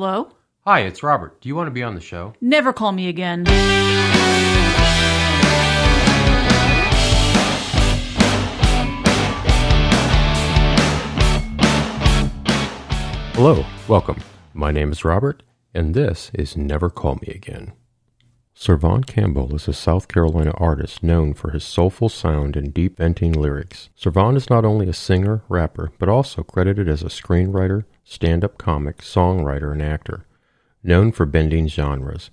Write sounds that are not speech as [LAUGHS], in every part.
Hello? Hi, it's Robert. Do you want to be on the show? Never call me again. Hello, welcome. My name is Robert, and this is Never Call Me Again. Servon Campbell is a South Carolina artist known for his soulful sound and deep venting lyrics. Servon is not only a singer, rapper, but also credited as a screenwriter, stand-up comic, songwriter, and actor. Known for bending genres,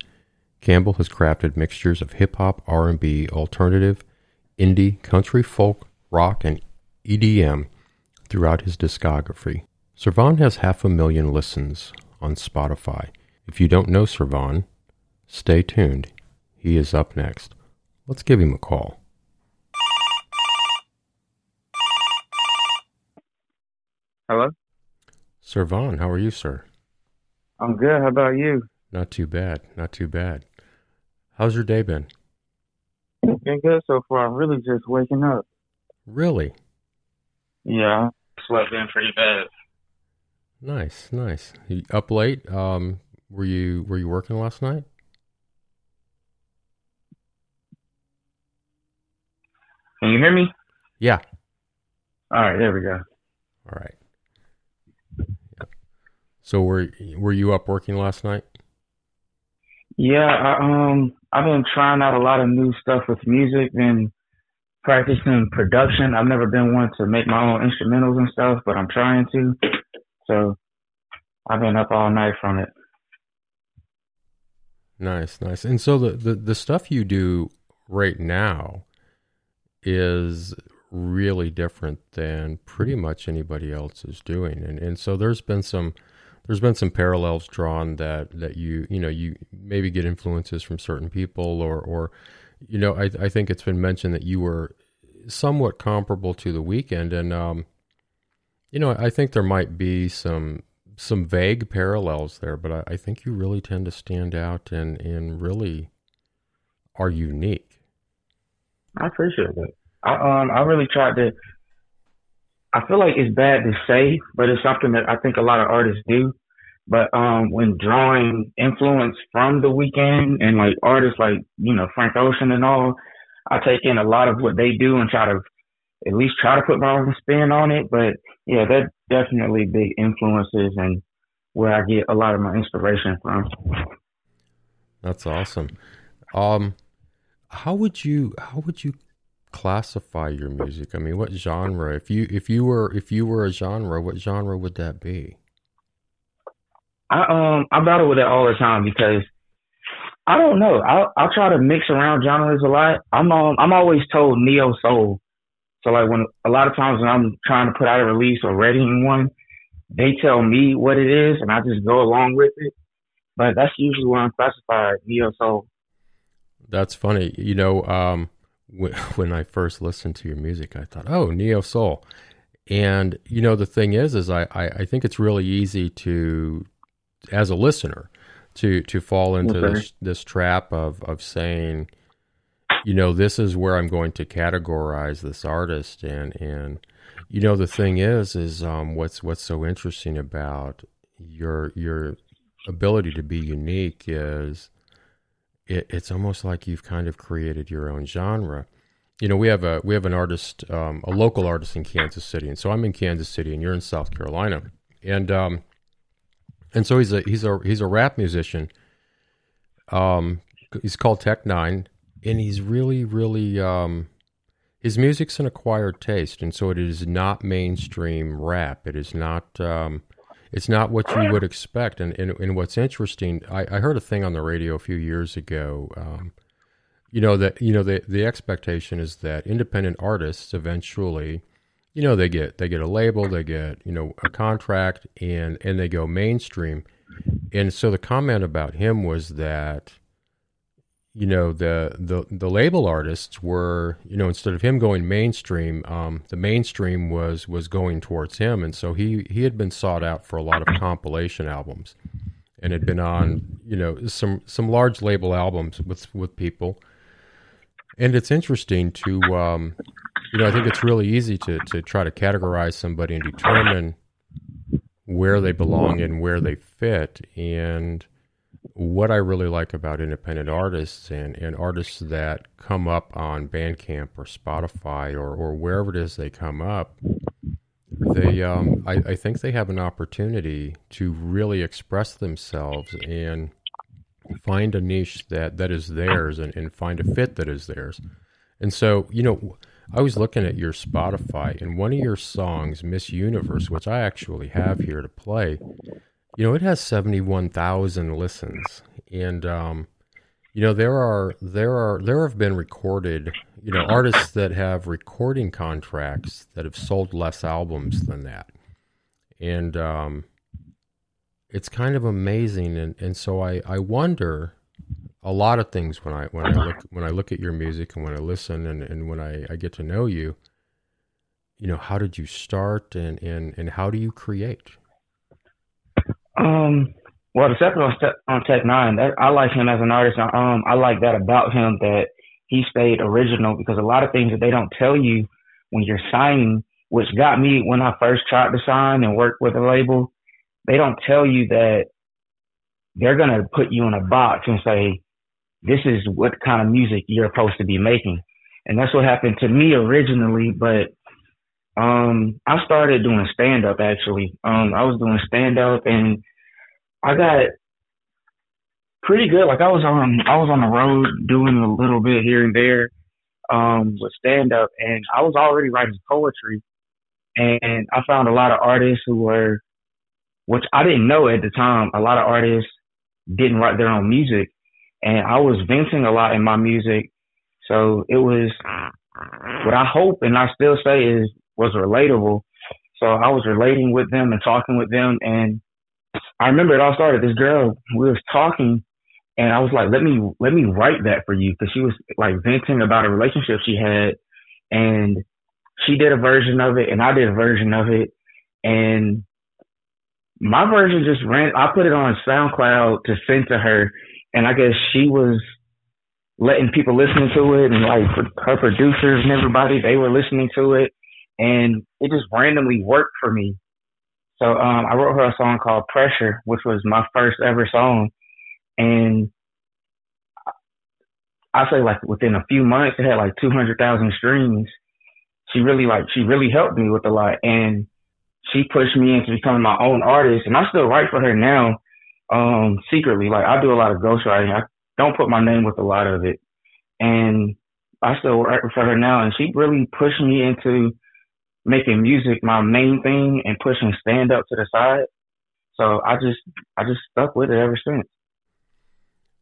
Campbell has crafted mixtures of hip-hop, R&B, alternative, indie, country folk, rock, and EDM throughout his discography. Servon has half a million listens on Spotify. If you don't know Servon, stay tuned. He is up next. Let's give him a call. Hello? Servon, how are you, sir? I'm good. How about you? Not too bad. Not too bad. How's your day been? It's been good so far. I'm really just waking up. Really? Yeah, slept in pretty bad. Nice, nice. You up late? Um, were you were you working last night? Can you hear me? Yeah. All right, there we go. All right. Yeah. So were were you up working last night? Yeah, I, um, I've been trying out a lot of new stuff with music and practicing production. I've never been one to make my own instrumentals and stuff, but I'm trying to. So I've been up all night from it. Nice, nice. And so the, the, the stuff you do right now is really different than pretty much anybody else is doing. And and so there's been some there's been some parallels drawn that that you you know you maybe get influences from certain people or or you know I I think it's been mentioned that you were somewhat comparable to the Weeknd and um you know I think there might be some some vague parallels there but I, I think you really tend to stand out and and really are unique. I appreciate it. I um I really tried to. I feel like it's bad to say, but it's something that I think a lot of artists do. But um when drawing influence from the Weeknd and like artists like you know Frank Ocean and all, I take in a lot of what they do and try to at least try to put my own spin on it. But yeah, that definitely big influences and where I get a lot of my inspiration from. That's awesome. Um, how would you how would you classify your music? I mean, what genre? If you if you were if you were a genre, what genre would that be? I um I battle with it all the time because I don't know. I I try to mix around genres a lot. I'm um, I'm always told neo soul. So like when a lot of times when I'm trying to put out a release or readying one, they tell me what it is and I just go along with it. But that's usually where I'm classified neo soul. That's funny. You know, um, [LAUGHS] when I first listened to your music, I thought, oh, neo soul. And you know, the thing is, is I, I, I think it's really easy to, as a listener, to to fall into Okay. this this trap of of saying, you know, this is where I'm going to categorize this artist, and and you know, the thing is, is um, what's what's so interesting about your your ability to be unique is it, it's almost like you've kind of created your own genre. You know, we have a we have an artist, um, a local artist in Kansas City, and so I'm in Kansas City, and you're in South Carolina, and um, and so he's a he's a he's a rap musician. Um, he's called Tech N9ne, and he's really really um, his music's an acquired taste, and so it is not mainstream rap. It is not um, it's not what you would expect. And and, and what's interesting, I, I heard a thing on the radio a few years ago. Um, you know that you know the the expectation is that independent artists eventually, you know, they get they get a label, they get you know a contract, and and they go mainstream. And so the comment about him was that you know the the the label artists were you know instead of him going mainstream um, the mainstream was was going towards him and so he he had been sought out for a lot of compilation albums and had been on you know some some large label albums with with people and it's interesting to um, you know I think it's really easy to to try to categorize somebody and determine where they belong and where they fit. And what I really like about independent artists and, and artists that come up on Bandcamp or Spotify or, or wherever it is they come up, they um, I, I think they have an opportunity to really express themselves and find a niche that, that is theirs and, and find a fit that is theirs. And so, you know, I was looking at your Spotify and one of your songs, Miss Universe, which I actually have here to play, you know, it has 71,000 listens. And, um, you know, there are, there are, there have been recorded, you know, artists that have recording contracts that have sold less albums than that. And, um, it's kind of amazing. And, and so I, I wonder, a lot of things when I when I look when I look at your music and when I listen and, and when I, I get to know you, you know, how did you start and, and, and how do you create? Um, well, the second on, on Tech N9ne, that, I like him as an artist. Um, I like that about him that he stayed original because a lot of things that they don't tell you when you're signing, which got me when I first tried to sign and work with a label, they don't tell you that they're gonna put you in a box and say, this is what kind of music you're supposed to be making. And that's what happened to me originally, but um I started doing stand up actually. Um I was doing stand up and I got pretty good. Like I was on I was on the road doing a little bit here and there um with stand up and I was already writing poetry and I found a lot of artists who were which I didn't know at the time, a lot of artists didn't write their own music and I was venting a lot in my music. So it was what I hope and I still say is was relatable. So I was relating with them and talking with them and I remember it all started. This girl, we was talking and I was like, let me, let me write that for you. Cause she was like venting about a relationship she had and she did a version of it and I did a version of it. And my version just ran, I put it on SoundCloud to send to her and I guess she was letting people listen to it and like her producers and everybody they were listening to it and it just randomly worked for me so um, i wrote her a song called pressure which was my first ever song and i say like within a few months it had like 200000 streams she really like she really helped me with a lot and she pushed me into becoming my own artist and i still write for her now um, secretly. Like I do a lot of ghostwriting. I don't put my name with a lot of it. And I still write for her now and she really pushed me into making music my main thing and pushing stand up to the side. So I just I just stuck with it ever since.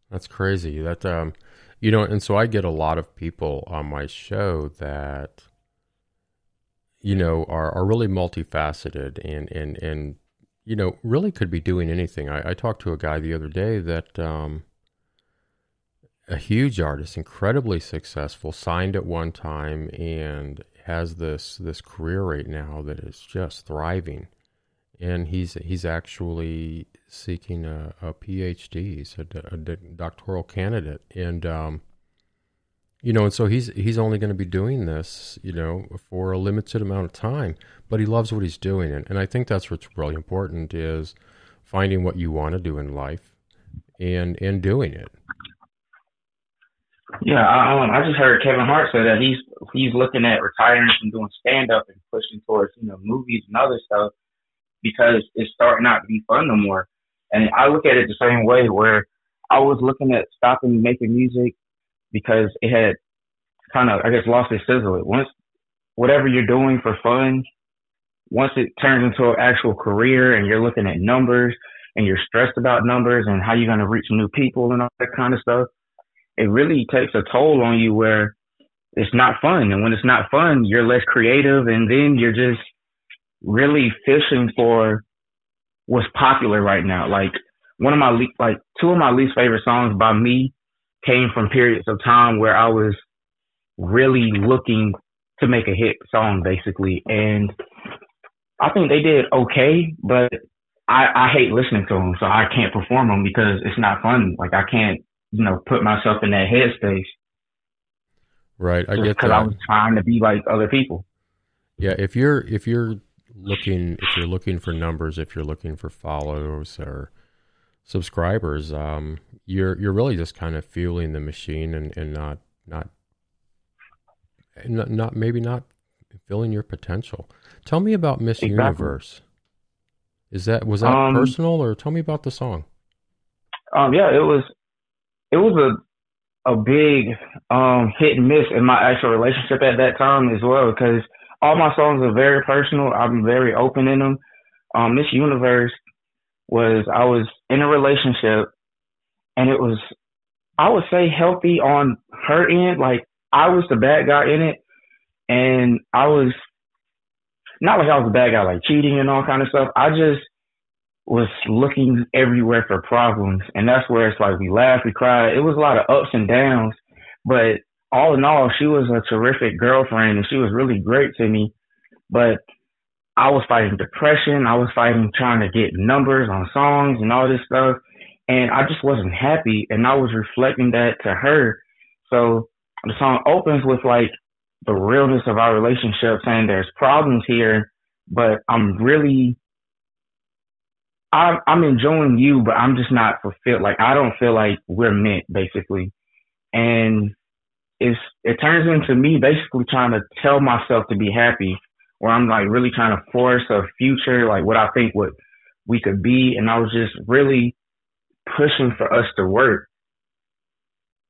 That's crazy. That um you know, and so I get a lot of people on my show that you know are are really multifaceted and and and you know, really could be doing anything. I, I talked to a guy the other day that um, a huge artist, incredibly successful, signed at one time and has this this career right now that is just thriving. And he's he's actually seeking a, a PhD. He's a, a doctoral candidate, and um, you know, and so he's he's only going to be doing this, you know, for a limited amount of time, but he loves what he's doing, and, and I think that's what's really important is finding what you want to do in life, and and doing it. Yeah, I, um, I just heard Kevin Hart say that he's he's looking at retiring from doing stand up and pushing towards you know movies and other stuff because it's starting not to be fun no more. And I look at it the same way where I was looking at stopping making music because it had kind of, I guess, lost its sizzle. Once whatever you're doing for fun, once it turns into an actual career and you're looking at numbers and you're stressed about numbers and how you're going to reach new people and all that kind of stuff, it really takes a toll on you where it's not fun. And when it's not fun, you're less creative and then you're just really fishing for what's popular right now. Like one of my, le- like two of my least favorite songs by me came from periods of time where I was really looking to make a hit song, basically. And I think they did okay, but I, I hate listening to them, so I can't perform them because it's not fun. Like I can't, you know, put myself in that headspace. Right, I get because I was trying to be like other people. Yeah, if you're if you're looking if you're looking for numbers, if you're looking for follows or subscribers, um, you're you're really just kind of fueling the machine and, and not not not, not maybe not filling your potential. Tell me about Miss exactly. Universe. Is that was that um, personal or tell me about the song? Um, yeah, it was it was a a big um, hit and miss in my actual relationship at that time as well because all my songs are very personal. I'm very open in them. Um, Miss Universe was I was in a relationship and it was I would say healthy on her end. Like I was the bad guy in it and I was not like I was a bad guy, like cheating and all kind of stuff. I just was looking everywhere for problems. And that's where it's like we laughed, we cried. It was a lot of ups and downs. But all in all, she was a terrific girlfriend and she was really great to me. But I was fighting depression. I was fighting trying to get numbers on songs and all this stuff. And I just wasn't happy. And I was reflecting that to her. So the song opens with like the realness of our relationship, saying there's problems here, but I'm really, I'm, I'm enjoying you, but I'm just not fulfilled. Like I don't feel like we're meant, basically. And it's, it turns into me basically trying to tell myself to be happy, where I'm like really trying to force a future, like what I think what we could be. And I was just really pushing for us to work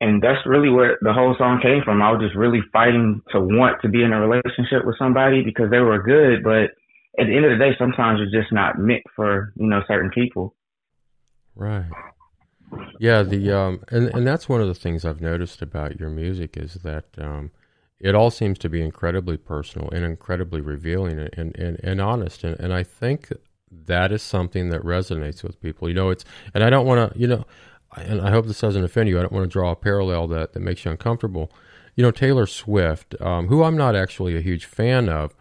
and that's really where the whole song came from. I was just really fighting to want to be in a relationship with somebody because they were good, but at the end of the day, sometimes you're just not meant for you know certain people. Right. Yeah. The um and and that's one of the things I've noticed about your music is that um it all seems to be incredibly personal and incredibly revealing and and, and honest and and I think that is something that resonates with people. You know, it's and I don't want to you know and I hope this doesn't offend you. I don't want to draw a parallel that, that makes you uncomfortable. You know, Taylor Swift, um, who I'm not actually a huge fan of.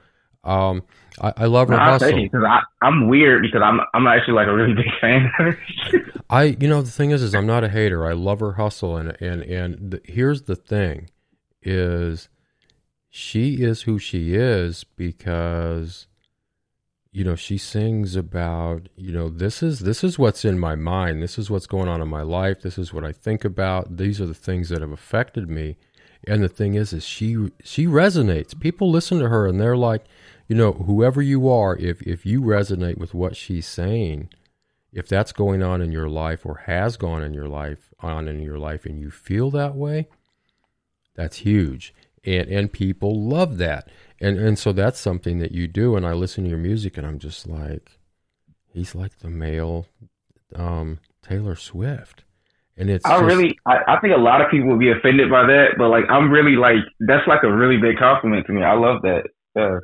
Um, I, I, love her no, hustle. Because I'm weird because I'm I'm actually like a really big fan. [LAUGHS] I you know the thing is is I'm not a hater. I love her hustle and and and the, here's the thing, is she is who she is because you know she sings about you know this is this is what's in my mind this is what's going on in my life this is what i think about these are the things that have affected me and the thing is is she she resonates people listen to her and they're like you know whoever you are if if you resonate with what she's saying if that's going on in your life or has gone in your life on in your life and you feel that way that's huge. And and people love that. And and so that's something that you do. And i listen to your music and i'm just like he's like the male um, taylor swift. And it's i just, really I, I, think a lot of people would be offended by that but like i'm really like that's like a really big compliment to me. I love that. Yeah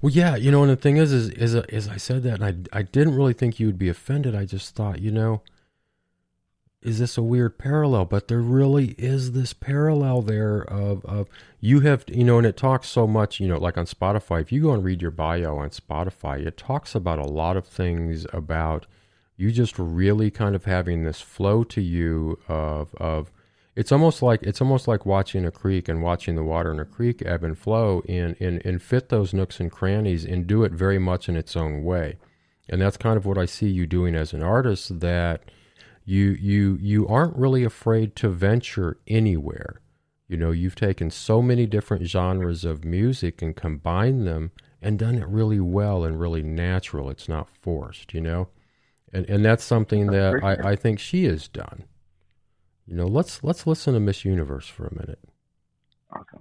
well yeah you know and the thing is is is, is i said that and i i didn't really think you would be offended i just thought you know is this a weird parallel? But there really is this parallel there of, of you have, you know, and it talks so much, you know, like on Spotify, if you go and read your bio on Spotify, it talks about a lot of things about you just really kind of having this flow to you of, of, it's almost like it's almost like watching a creek and watching the water in a creek ebb and flow and, and, and fit those nooks and crannies and do it very much in its own way. And that's kind of what I see you doing as an artist that you you you aren't really afraid to venture anywhere. You know, you've taken so many different genres of music and combined them and done it really well and really natural. It's not forced, you know? And and that's something that I, I think she has done. You know, let's let's listen to Miss Universe for a minute. Okay.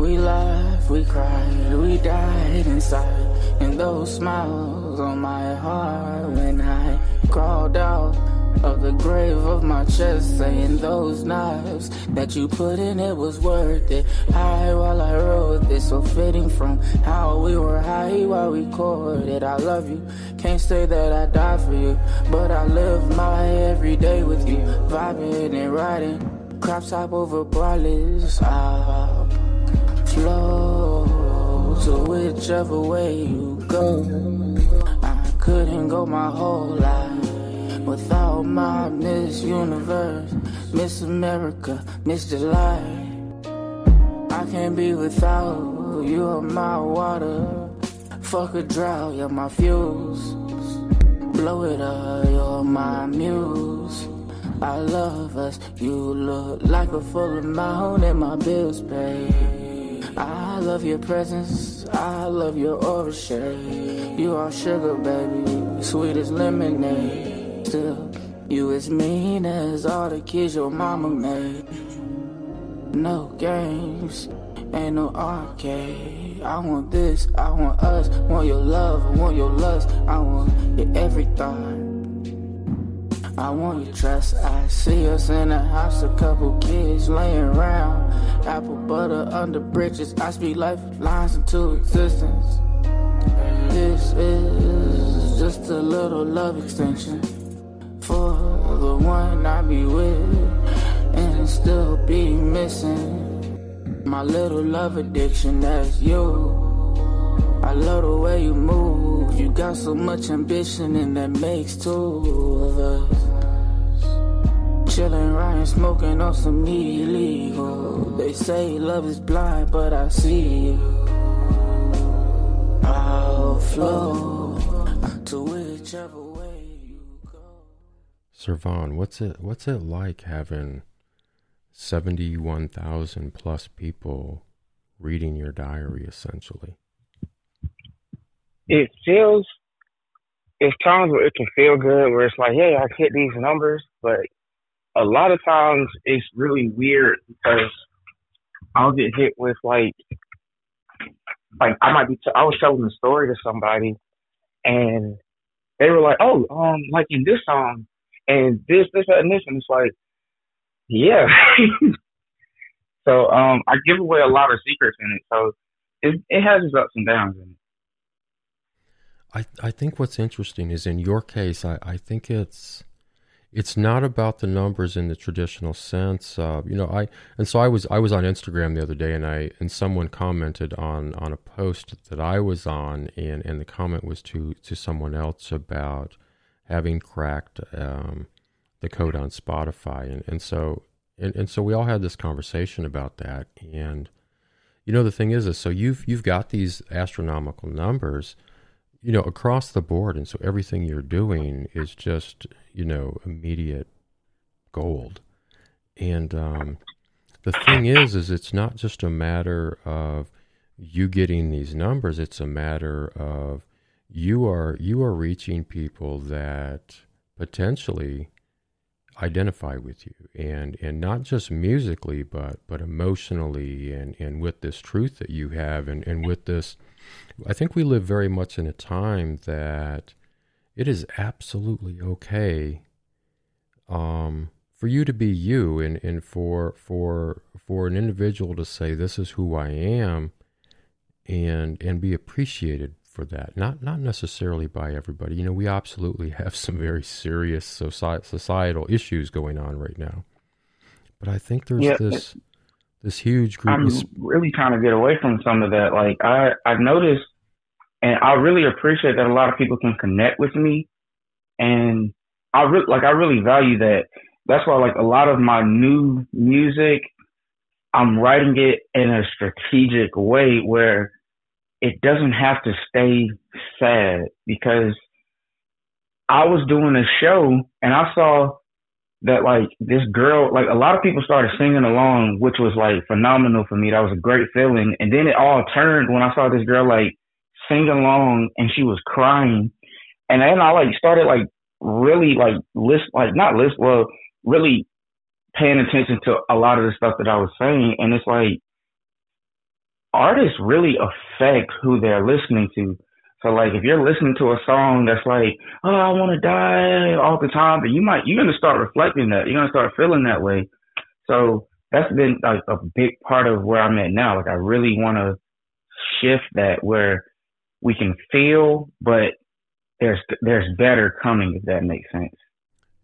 We laughed, we cried, we died inside. And those smiles on my heart when I crawled out of the grave of my chest, saying those knives that you put in it was worth it. High while I wrote this, so fitting from how we were high while we courted. I love you, can't say that I die for you, but I live my every day with you, vibing and riding crop top over braless. I'll flow to whichever way you go. I couldn't go my whole life without my Miss Universe, Miss America, Miss July. I can't be without you, are my water. Fuck a drought, you're my fuse. Blow it up, you're my muse. I love us, you look like a full amount and my bills paid. I love your presence, I love your aura shade. You are sugar, baby, sweet as lemonade. Still, you as mean as all the kids your mama made. No games, ain't no arcade. I want this, I want us, want your love, I want your lust, I want your everything. I want your trust. I see us in a house, a couple kids laying around. Apple butter under bridges. I speak life lines into existence. This is just a little love extension for the one I be with and still be missing. My little love addiction, that's you. I love the way you move. You got so much ambition, and that makes two of us. Chillin', riding, smoking on some illegal. They say love is blind, but I see you. I'll flow to whichever way you go. Servon, what's it what's it like having seventy one thousand plus people reading your diary essentially? It feels, it's times where it can feel good, where it's like, hey, I hit these numbers, but a lot of times it's really weird because I'll get hit with like, like I might be, t- I was telling a story to somebody and they were like, oh, um, like in this song and this, this, and this, and it's like, yeah. [LAUGHS] so um, I give away a lot of secrets in it, so it it has its ups and downs in it. I I think what's interesting is in your case, I, I think it's it's not about the numbers in the traditional sense. Uh, you know, I and so I was I was on Instagram the other day, and I and someone commented on on a post that I was on, and and the comment was to to someone else about having cracked um, the code on Spotify, and and so and and so we all had this conversation about that, and you know the thing is, is so you've you've got these astronomical numbers you know, across the board. And so everything you're doing is just, you know, immediate gold. And um, the thing is, is it's not just a matter of you getting these numbers. It's a matter of you are you are reaching people that potentially identify with you and and not just musically but but emotionally and and with this truth that you have and and with this I think we live very much in a time that it is absolutely okay um, for you to be you and, and for for for an individual to say this is who I am and and be appreciated for that. Not not necessarily by everybody. You know, we absolutely [LAUGHS] have some very serious societal issues going on right now. But I think there's yeah, this this huge group. I'm really trying to get away from some of that. Like I I've noticed, and I really appreciate that a lot of people can connect with me, and I really like I really value that. That's why like a lot of my new music, I'm writing it in a strategic way where it doesn't have to stay sad because I was doing a show and I saw that like this girl, like a lot of people started singing along, which was like phenomenal for me. That was a great feeling. And then it all turned when I saw this girl like sing along and she was crying. And then I like started like really like list, like not list, well, really paying attention to a lot of the stuff that I was saying. And it's like, artists really affect who they're listening to. So like if you're listening to a song that's like, oh, I want to die all the time, then you might you're gonna start reflecting that. You're gonna start feeling that way. So that's been like a big part of where I'm at now. Like I really want to shift that where we can feel, but there's there's better coming if that makes sense.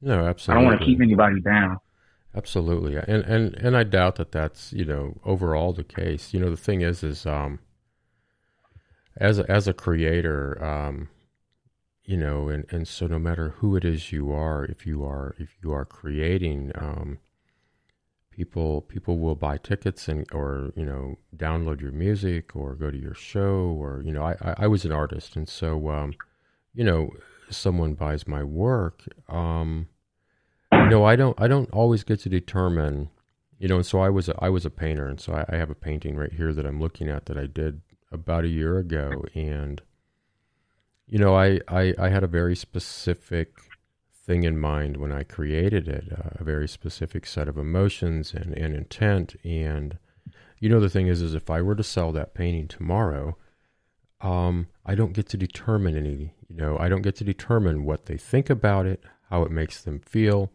No, absolutely. I don't want to keep anybody down. Absolutely, and and and I doubt that that's you know overall the case. You know, the thing is, is um, as a, as a creator, um, you know, and and so no matter who it is you are, if you are if you are creating, um, people people will buy tickets and or you know download your music or go to your show or you know I I, I was an artist. And so um, you know someone buys my work um, you know I don't I don't always get to determine you know and so I was a, I was a painter. And so I, I have a painting right here that I'm looking at that I did about a year ago and you know I I, I had a very specific thing in mind when I created it, uh, a very specific set of emotions and, and intent. And you know, the thing is, is if I were to sell that painting tomorrow, um, I don't get to determine any, you know, I don't get to determine what they think about it, how it makes them feel,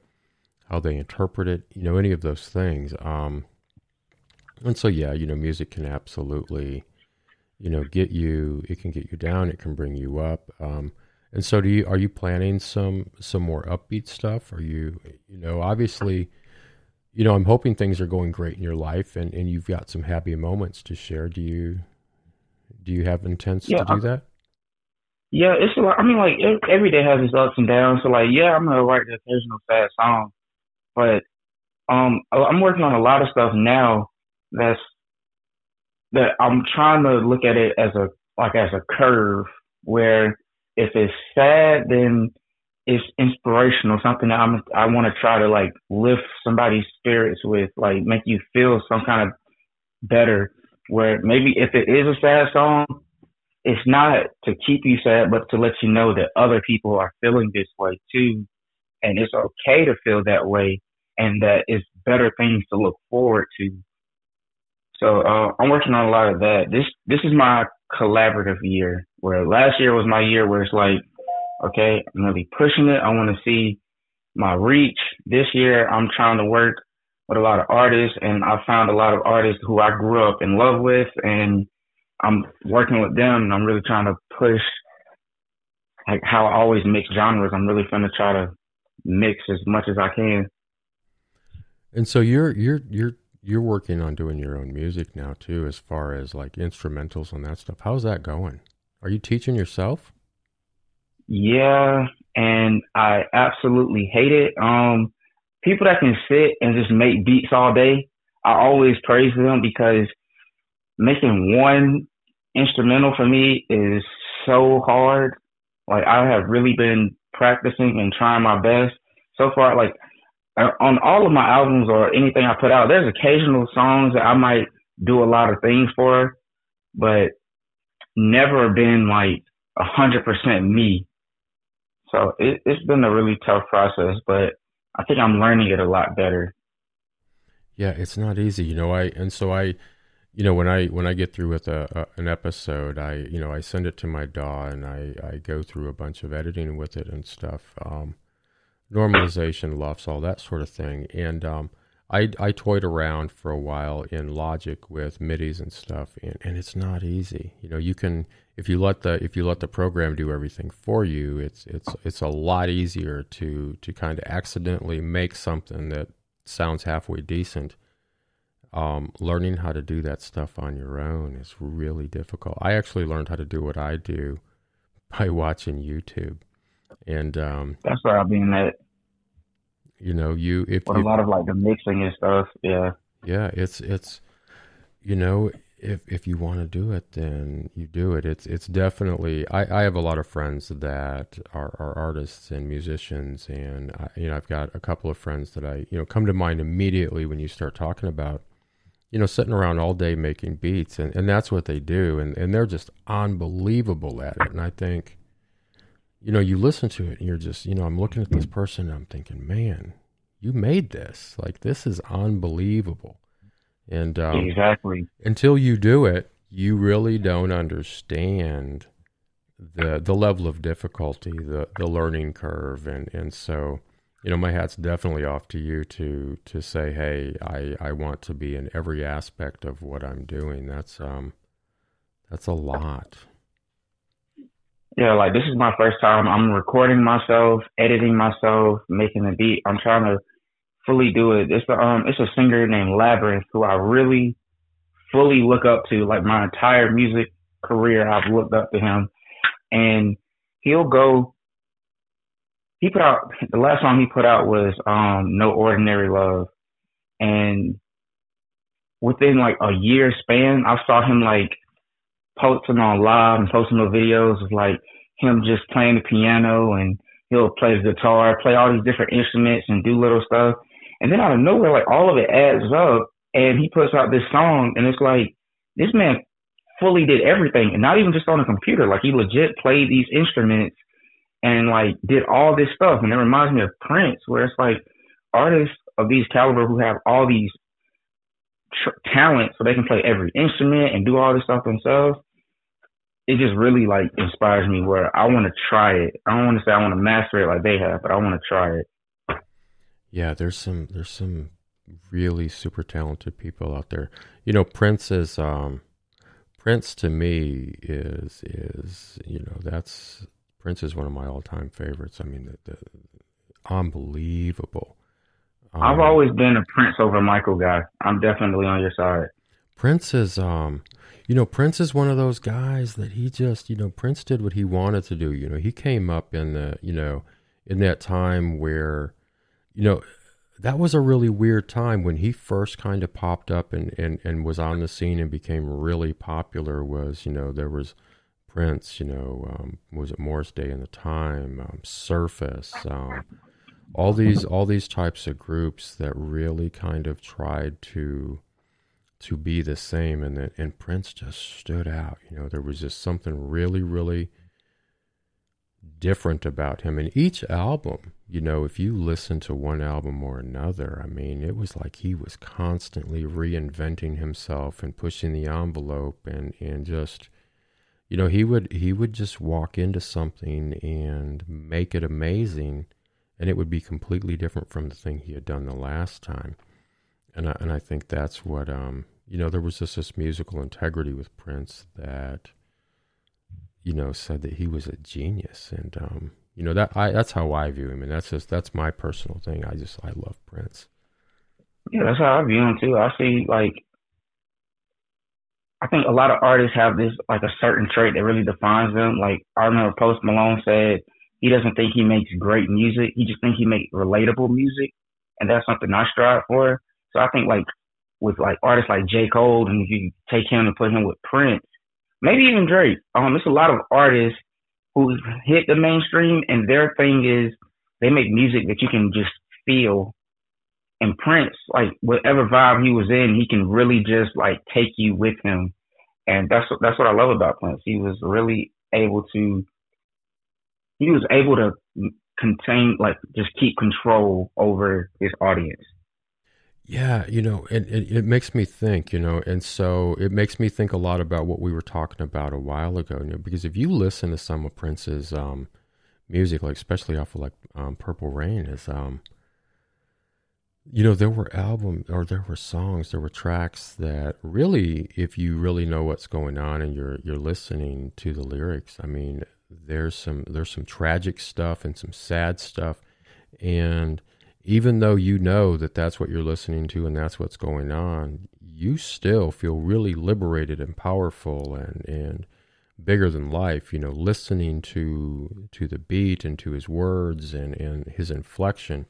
how they interpret it, you know, any of those things. Um, and so, yeah, you know, music can absolutely, you know, get you, it can get you down, it can bring you up. Um, and so, do you are you planning some some more upbeat stuff? Are you you know obviously, you know I'm hoping things are going great in your life, and and you've got some happy moments to share. Do you do you have intents yeah, to do that? Yeah, it's like I mean like every day has its ups and downs. So like yeah, I'm gonna write the occasional sad song, but um I'm working on a lot of stuff now that's that I'm trying to look at it as a like as a curve where if it's sad, then it's inspirational, something that I'm I want to try to like lift somebody's spirits with, like make you feel some kind of better. Where maybe if it is a sad song, it's not to keep you sad, but to let you know that other people are feeling this way too, and it's okay to feel that way, and that it's better things to look forward to. So uh, I'm working on a lot of that. This this is my collaborative year. Where last year was my year where it's like, okay, I'm gonna be pushing it. I want to see my reach. This year, I'm trying to work with a lot of artists, and I found a lot of artists who I grew up in love with, and I'm working with them, and I'm really trying to push like how I always mix genres. I'm really trying to try to mix as much as I can. And so you're you're you're you're working on doing your own music now too, as far as like instrumentals and that stuff. How's that going? Are you teaching yourself? Yeah, and I absolutely hate it. Um, people that can sit and just make beats all day, I always praise them because making one instrumental for me is so hard. Like I have really been practicing and trying my best. So far, like on all of my albums or anything I put out, there's occasional songs that I might do a lot of things for, but never been like a hundred percent me. So it, it's been a really tough process, but I think I'm learning it a lot better. Yeah, it's not easy, you know. I and so I, you know, when I when I get through with a, a an episode, I you know I send it to my DAW and I I go through a bunch of editing with it and stuff. Um, normalization, LUFS, all that sort of thing. And um, I, I toyed around for a while in Logic with MIDIs and stuff, and, and it's not easy. You know, you can if you let the if you let the program do everything for you, it's it's it's a lot easier to to kind of accidentally make something that sounds halfway decent. Um, learning how to do that stuff on your own is really difficult. I actually learned how to do what I do [LAUGHS] by watching YouTube. And um, that's where I've been at. You know, you if a lot of like the mixing and stuff, yeah. Yeah, it's it's you know, if if you want to do it, then you do it. It's it's definitely. I, I have a lot of friends that are, are artists and musicians, and I, you know I've got a couple of friends that I you know come to mind immediately when you start talking about you know sitting around all day making beats, and, and that's what they do, and and they're just unbelievable at it. And I think you know, you listen to it and you're just, you know, I'm looking at this person and I'm thinking, man, you made this. Like, this is unbelievable. And um, exactly until you do it, you really don't understand the the level of difficulty, the the learning curve, and and so you know my hat's definitely off to you to to say, hey, I I want to be in every aspect of what I'm doing. That's um that's a lot yeah, like this is my first time. I'm recording myself, editing myself, making a beat. I'm trying to fully do it. It's a um it's a singer named Labrinth who I really fully look up to. Like my entire music career, I've looked up to him, and he'll go. He put out the last song he put out was um No Ordinary Love, and within like a year span, I saw him like posting on live and posting the videos of like him just playing the piano and he'll play the guitar, play all these different instruments and do little stuff. And then out of nowhere, like all of it adds up and he puts out this song and it's like this man fully did everything and not even just on a computer. Like he legit played these instruments and like did all this stuff. And it reminds me of Prince where it's like artists of these caliber who have all these tr- talent so they can play every instrument and do all this stuff themselves it just really like inspires me where I want to try it. I don't want to say I want to master it like they have, but I want to try it. Yeah, there's some there's some really super talented people out there. You know, Prince is um Prince to me is is you know that's Prince is one of my all time favorites. I mean, the, the unbelievable. Um, I've always been a Prince over Michael guy. I'm definitely on your side. Prince is um you know, Prince is one of those guys that he just, you know, Prince did what he wanted to do. You know, he came up in the, you know, in that time where, you know, that was a really weird time when he first kind of popped up and, and, and was on the scene and became really popular was, you know, there was Prince, you know, um, was it Morris Day in the Time, um, Surface, um, all these, all these types of groups that really kind of tried to, to be the same and that and Prince just stood out. You know, there was just something really, really different about him. And each album, you know, if you listen to one album or another, I mean, it was like he was constantly reinventing himself and pushing the envelope and, and just you know, he would he would just walk into something and make it amazing and it would be completely different from the thing he had done the last time. And I, and I think that's what um you know, there was just this musical integrity with Prince that, you know, said that he was a genius, and um, you know that I that's how I view him, and that's just that's my personal thing. I just I love Prince. Yeah, that's how I view him too. I see like I think a lot of artists have this like a certain trait that really defines them. Like I remember Post Malone said he doesn't think he makes great music. He just thinks he makes relatable music, and that's something I strive for. So I think like with like artists like J. Cole, and if you take him and put him with Prince, maybe even Drake. Um, it's a lot of artists who hit the mainstream, and their thing is they make music that you can just feel. And Prince, like whatever vibe he was in, he can really just like take you with him, and that's what that's what I love about Prince. He was really able to. He was able to contain, like, just keep control over his audience. Yeah, you know, and, it makes me think, you know, and so it makes me think a lot about what we were talking about a while ago, you know, because if you listen to some of Prince's um, music, like especially off of like um, Purple Rain, is um, you know, there were albums or there were songs, there were tracks that really, if you really know what's going on and you're you're listening to the lyrics, I mean, there's some there's some tragic stuff and some sad stuff, and even though you know that that's what you're listening to and that's what's going on, you still feel really liberated and powerful and and bigger than life. You know, listening to to the beat and to his words and and his inflection.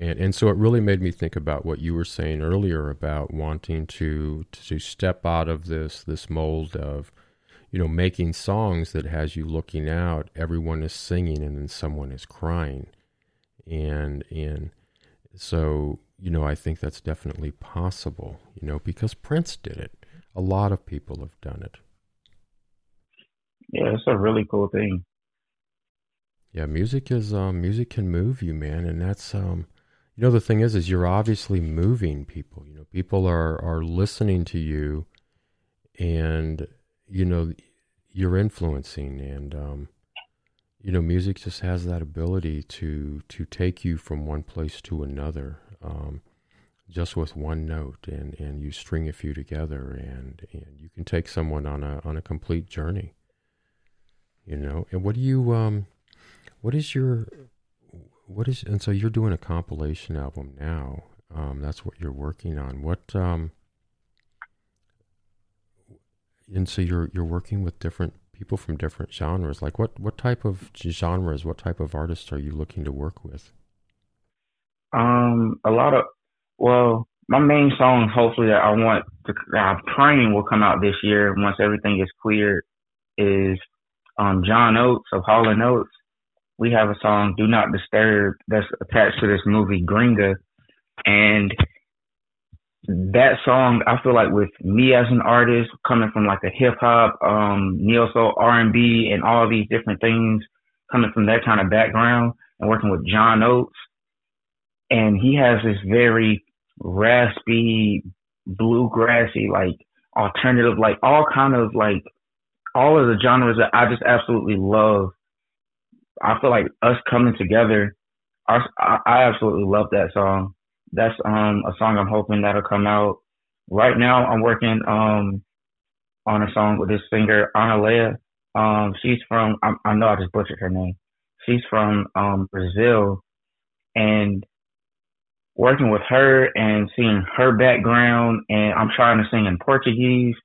And, and so it really made me think about what you were saying earlier about wanting to to step out of this this mold of you know making songs that has you looking out everyone is singing and then someone is crying and and so you know I think that's definitely possible. You know because Prince did it. A lot of people have done it. Yeah, it's a really cool thing. Yeah, music is um, music can move you, man, and that's um, you know the thing is, is you're obviously moving people. You know, people are are listening to you, and you know you're influencing, and um, you know, music just has that ability to to take you from one place to another, um, just with one note, and, and you string a few together, and, and you can take someone on a on a complete journey. You know, and what do you um, what is your what is and so you're doing a compilation album now. Um, that's what you're working on. What um, and so you're you're working with different people from different genres. Like what what type of genres, what type of artists are you looking to work with? Um, a lot of well, my main song, hopefully that I want to, I'm praying will come out this year once everything is cleared, is um John Oates of Hall and Oates. We have a song "Do Not Disturb" that's attached to this movie Gringa, and that song, I feel like with me as an artist, coming from like a hip hop, um, neo soul, R and B, and all these different things, coming from that kind of background, and working with John Oates, and he has this very raspy, bluegrassy, like alternative, like all kind of like all of the genres that I just absolutely love. I feel like us coming together, I, I absolutely love that song that's um a song I'm hoping that'll come out. Right now, I'm working um on a song with this singer Analea. Um, she's from I, I know I just butchered her name. She's from um Brazil, and working with her and seeing her background, and I'm trying to sing in Portuguese.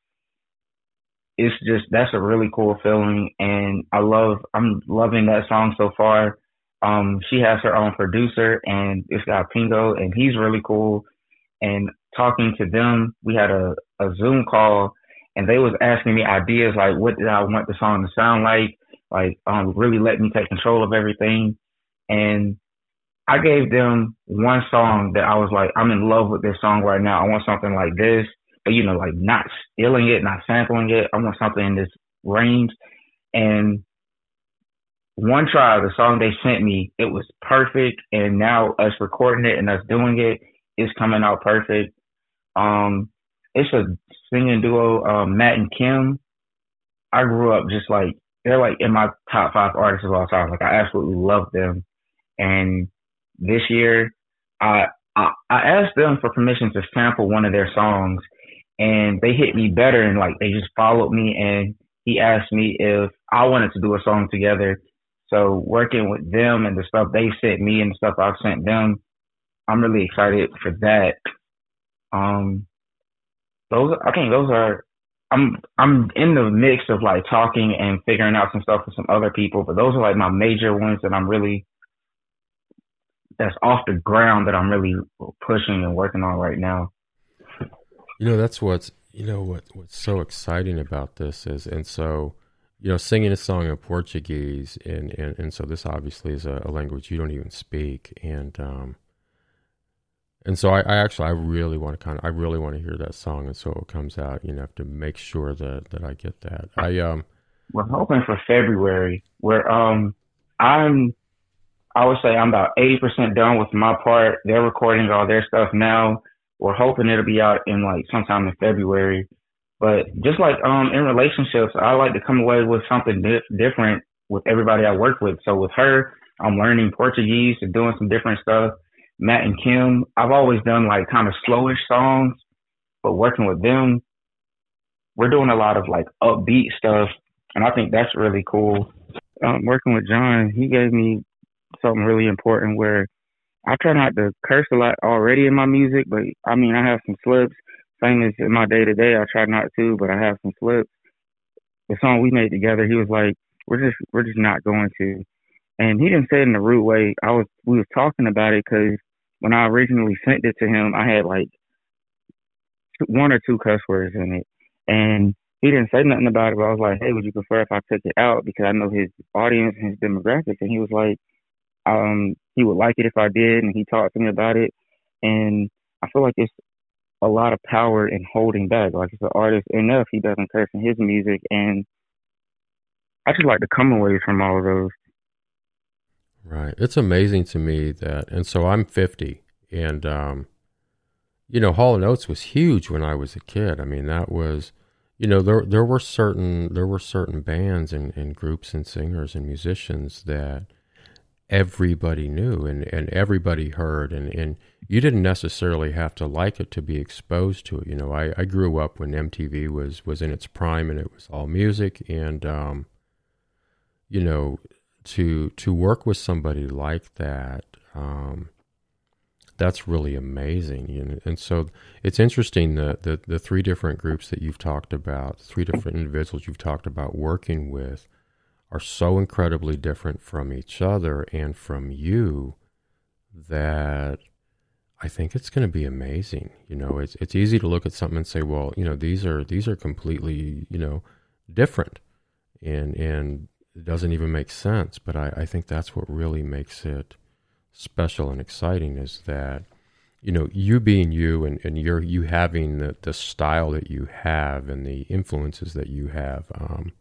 It's just that's a really cool feeling, and I love I'm loving that song so far. Um, she has her own producer and it's got Pingo and he's really cool. And talking to them, we had a, a Zoom call and they was asking me ideas like what did I want the song to sound like, like um really let me take control of everything. And I gave them one song that I was like, I'm in love with this song right now. I want something like this. But you know, like not stealing it, not sampling it. I want something in this range. And one try, the song they sent me, it was perfect. And now us recording it and us doing it is coming out perfect. Um, it's a singing duo, um, Matt and Kim. I grew up just like, they're like in my top five artists of all time. Like I absolutely love them. And this year, I, I, I asked them for permission to sample one of their songs and they hit me better and like they just followed me and he asked me if I wanted to do a song together so working with them and the stuff they sent me and the stuff I've sent them, I'm really excited for that. Um, those I think those are I'm I'm in the mix of like talking and figuring out some stuff with some other people, but those are like my major ones that I'm really that's off the ground that I'm really pushing and working on right now. You know, that's what's you know what what's so exciting about this is and so you know, singing a song in Portuguese, and, and, and so this obviously is a, a language you don't even speak, and um, and so I, I, actually I really want to kind of I really want to hear that song, and so it comes out, you know, have to make sure that that I get that. I um, we're hoping for February. Where um, I'm, I would say I'm about eighty percent done with my part. They're recording all their stuff now. We're hoping it'll be out in like sometime in February. But just like um in relationships, I like to come away with something di- different with everybody I work with. So with her, I'm learning Portuguese and doing some different stuff. Matt and Kim, I've always done like kind of slowish songs, but working with them, we're doing a lot of like upbeat stuff, and I think that's really cool. Um, working with John, he gave me something really important where I try not to curse a lot already in my music, but I mean I have some slips same as in my day to day. I try not to, but I have some slips. The song we made together, he was like, "We're just, we're just not going to," and he didn't say it in a rude way. I was, we was talking about it because when I originally sent it to him, I had like one or two cuss words in it, and he didn't say nothing about it. But I was like, "Hey, would you prefer if I took it out?" Because I know his audience and his demographics, and he was like, um, he would like it if I did, and he talked to me about it, and I feel like it's a lot of power in holding back. Like if an artist enough, he doesn't curse in his music, and I just like to come away from all of those. Right. It's amazing to me that, and so I'm 50, and um, you know, Hall and Oates was huge when I was a kid. I mean, that was, you know, there there were certain there were certain bands and, and groups and singers and musicians that everybody knew and, and everybody heard and, and you didn't necessarily have to like it to be exposed to it. You know, I, I grew up when MTV was, was in its prime and it was all music and um, you know, to to work with somebody like that Um, that's really amazing. You? And so it's interesting that the, the three different groups that you've talked about, three different individuals you've talked about working with, are so incredibly different from each other and from you that I think it's going to be amazing. You know, it's it's easy to look at something and say, well, you know, these are these are completely, you know, different, and and it doesn't even make sense. But I, I think that's what really makes it special and exciting is that you know you being you and, and you're you having the, the style that you have and the influences that you have um,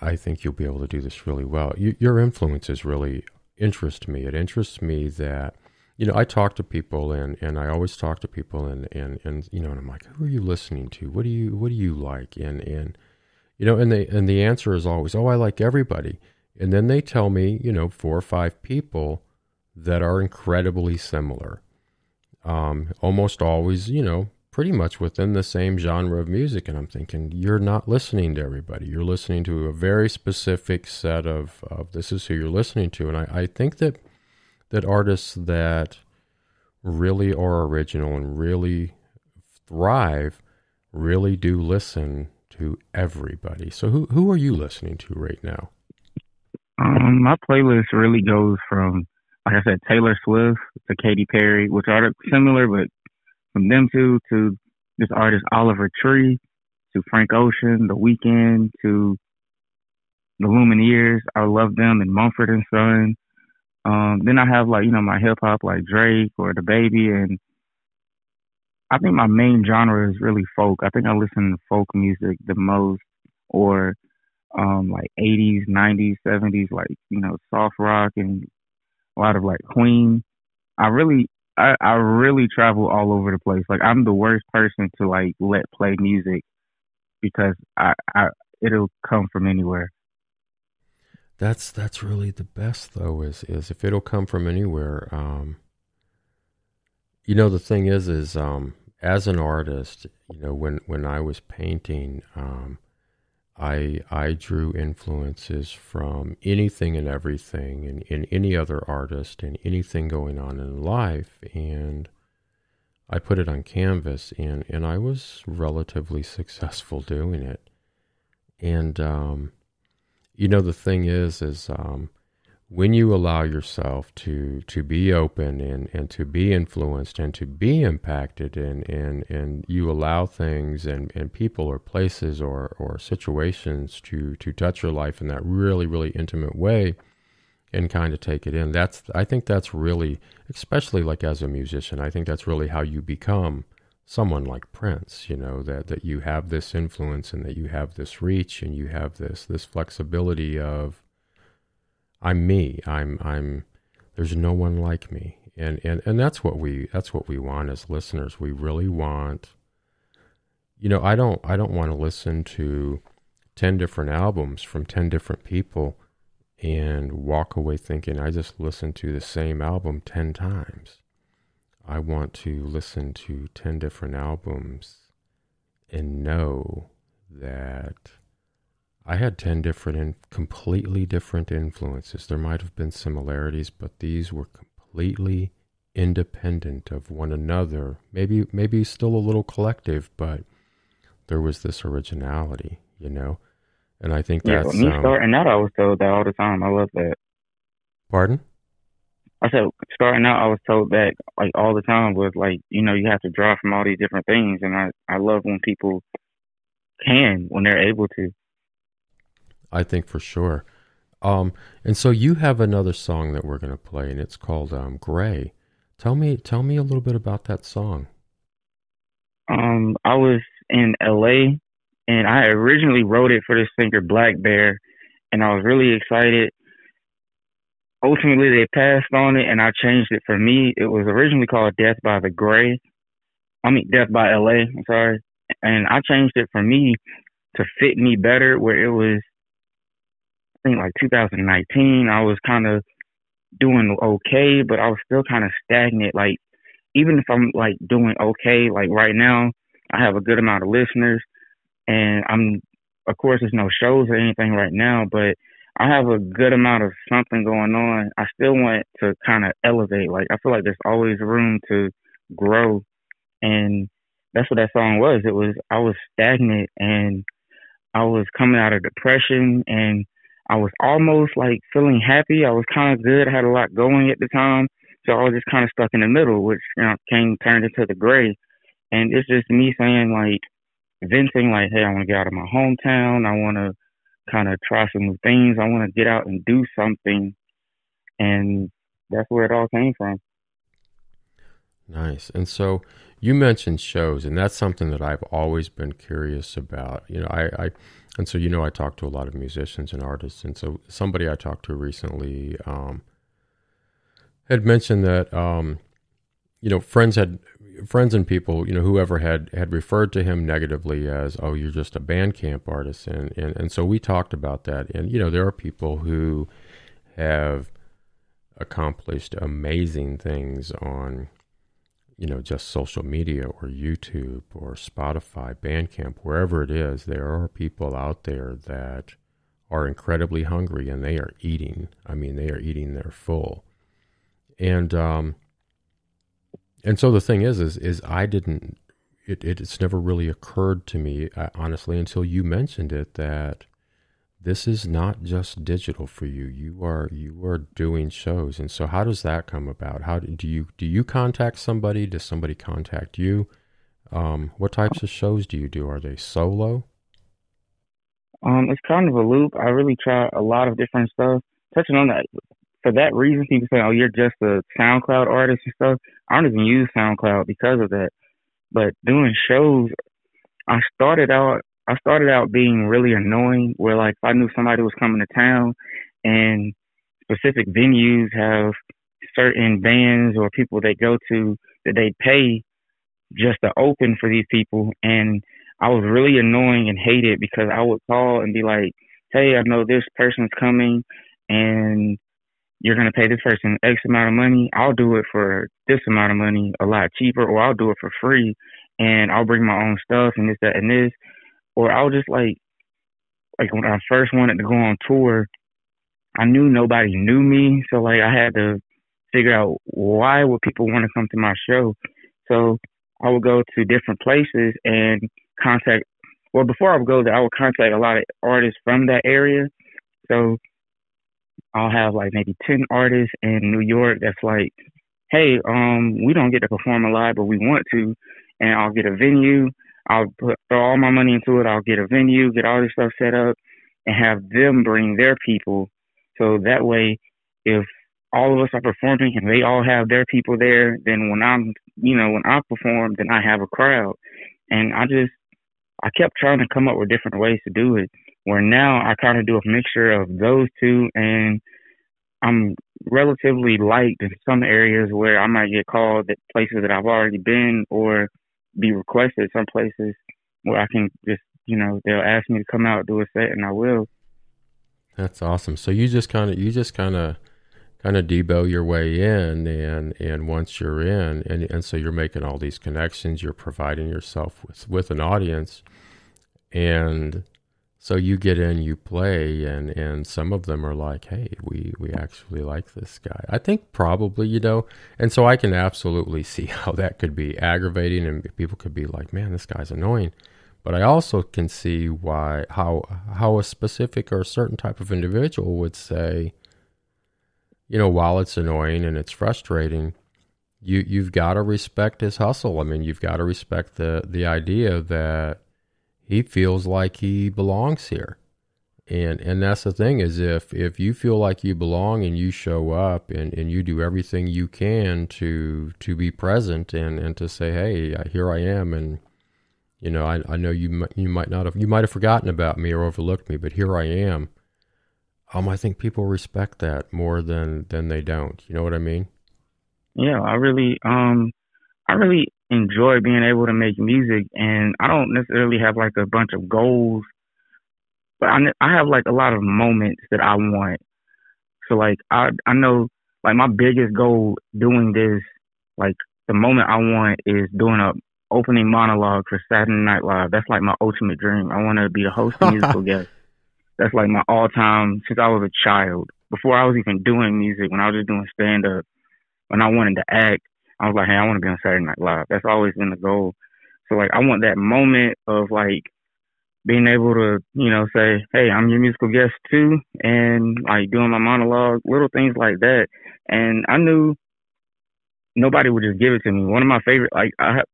i think you'll be able to do this really well. You, your influences really interest me. It interests me that you know i talk to people and, and i always talk to people and, and, and you know and i'm like who are you listening to? What do you what do you like? And and you know and the and the answer is always oh i like everybody. And then they tell me, you know, four or five people that are incredibly similar. Um, almost always, you know, pretty much within the same genre of music. And I'm thinking, you're not listening to everybody. You're listening to a very specific set of, of this is who you're listening to. And I, I think that that artists that really are original and really thrive really do listen to everybody. So who who are you listening to right now? Um, my playlist really goes from, like I said, Taylor Swift to Katy Perry, which are similar, but from them two to this artist Oliver Tree to Frank Ocean, The Weeknd to the Lumineers. I love them and Mumford and Son. Um, then I have like you know my hip hop like Drake or DaBaby, and I think my main genre is really folk. I think I listen to folk music the most, or um like 80s, 90s, 70s, like you know soft rock and a lot of like Queen. I really I, I really travel all over the place. Like I'm the worst person to like let play music because I, I it'll come from anywhere. That's that's really the best though is is if it'll come from anywhere. Um, you know the thing is is um, as an artist, you know when when I was painting, um, I I drew influences from anything and everything and, and any other artist and anything going on in life and I put it on canvas and, and I was relatively [LAUGHS] successful doing it. And um, you know the thing is is um, when you allow yourself to to be open and, and to be influenced and to be impacted and, and, and you allow things and, and people or places or, or situations to, to touch your life in that really, really intimate way and kind of take it in. That's I think that's really especially like as a musician, I think that's really how you become someone like Prince, you know, that, that you have this influence and that you have this reach and you have this this flexibility of I'm me. I'm I'm there's no one like me. And and and that's what we that's what we want as listeners. We really want you know, I don't I don't want to listen to 10 different albums from 10 different people and walk away thinking I just listened to the same album 10 times. I want to listen to 10 different albums and know that I had 10 different and completely different influences. There might have been similarities, but these were completely independent of one another. Maybe maybe still a little collective, but there was this originality, you know. And I think that's yeah, me um, starting out I was told that all the time. I love that. Pardon? I said starting out I was told that like all the time was like, you know, you have to draw from all these different things and I, I love when people can, when they're able to. I think for sure. Um, and so you have another song that we're going to play, and it's called um, "Gray." Tell me, tell me a little bit about that song. Um, I was in L.A. and I originally wrote it for the singer blackbear, and I was really excited. Ultimately, they passed on it, and I changed it for me. It was originally called "Death by the Gray." I mean, "Death by L.A." I'm sorry, and I changed it for me to fit me better, where it was think like 2019, I was kind of doing okay, but I was still kind of stagnant. Like even if I'm like doing okay, like right now, I have a good amount of listeners, and I'm of course there's no shows or anything right now, but I have a good amount of something going on. I still want to kind of elevate. Like I feel like there's always room to grow, and that's what that song was. It was I was stagnant and I was coming out of depression and I was almost like feeling happy. I was kind of good. I had a lot going at the time, so I was just kind of stuck in the middle, which you know came turned into the gray. And it's just me saying like venting, like, hey, I want to get out of my hometown. I want to kind of try some new things. I want to get out and do something, and that's where it all came from. Nice. And so you mentioned shows, and that's something that I've always been curious about. You know, I, I and so you know, I talk to a lot of musicians and artists, and so somebody I talked to recently um, had mentioned that um, you know friends had friends and people, you know, whoever had had referred to him negatively as, "Oh, you're just a Bandcamp artist," and and and so we talked about that. And you know, there are people who have accomplished amazing things on, you know, just social media or YouTube or Spotify, Bandcamp, wherever it is. There are people out there that are incredibly hungry and they are eating. I mean, they are eating their full. And um, and so the thing is, is, is I didn't. It, it it's never really occurred to me, uh, honestly, until you mentioned it that this is not just digital for you. You are you are doing shows, and so how does that come about? How do, you do you contact somebody? Does somebody contact you? Um, what types of shows do you do? Are they solo? Um, it's kind of a loop. I really try a lot of different stuff. Touching on that, for that reason, people say, "Oh, you're just a SoundCloud artist and stuff." I don't even use SoundCloud because of that. But doing shows, I started out. I started out being really annoying. Where like if I knew somebody was coming to town, and specific venues have certain bands or people they go to that they pay just to open for these people, and I was really annoying and hated because I would call and be like, "Hey, I know this person's coming, and you're to pay this person X amount of money. I'll do it for this amount of money, a lot cheaper, or I'll do it for free and I'll bring my own stuff and this, that, and this. Or I'll just like, like when I first wanted to go on tour, I knew nobody knew me. So like I had to figure out why would people want to come to my show. So I would go to different places and contact, well, before I would go there, I would contact a lot of artists from that area. So I'll have like maybe 10 artists in New York that's like, hey, um, we don't get to perform a live, but we want to. And I'll get a venue. I'll put all my money into it. I'll get a venue, get all this stuff set up, and have them bring their people. So that way, if all of us are performing and they all have their people there, then when I'm, you know, when I perform, then I have a crowd. And I just, I kept trying to come up with different ways to do it where now I kind of do a mixture of those two and I'm relatively liked in some areas where I might get called at places that I've already been or be requested some places where I can just, you know, they'll ask me to come out do a set and I will. That's awesome. So you just kind of you just kind of kind of debo your way in and and once you're in and and so you're making all these connections, you're providing yourself with with an audience and so you get in, you play, and and some of them are like, "Hey, we we actually like this guy." I think probably you know, and so I can absolutely see [LAUGHS] how that could be aggravating, and people could be like, "Man, this guy's annoying." But I also can see why how how a specific or a certain type of individual would say, you know, while it's annoying and it's frustrating, you you've got to respect his hustle. I mean, you've got to respect the the idea that he feels like he belongs here. And and that's the thing is if if you feel like you belong and you show up and, and you do everything you can to to be present and, and to say hey here I am and you know I, I know you you might not have you might have forgotten about me or overlooked me but here I am um I think people respect that more than than they don't you know what I mean yeah I really um I really enjoy being able to make music, and I don't necessarily have like a bunch of goals, but I I have like a lot of moments that I want. So like I I know like my biggest goal doing this, like the moment I want is doing a opening monologue for Saturday Night Live. That's like my ultimate dream. I want to be the host and musical [LAUGHS] guest. that's like my all time since I was a child. Before I was even doing music, when I was just doing stand up, when I wanted to act, I was like, hey, I want to be on Saturday Night Live. That's always been the goal. So like, I want that moment of like being able to, you know, say, hey, I'm your musical guest too, and like doing my monologue, little things like that. And I knew nobody would just give it to me. One of my favorite, like I have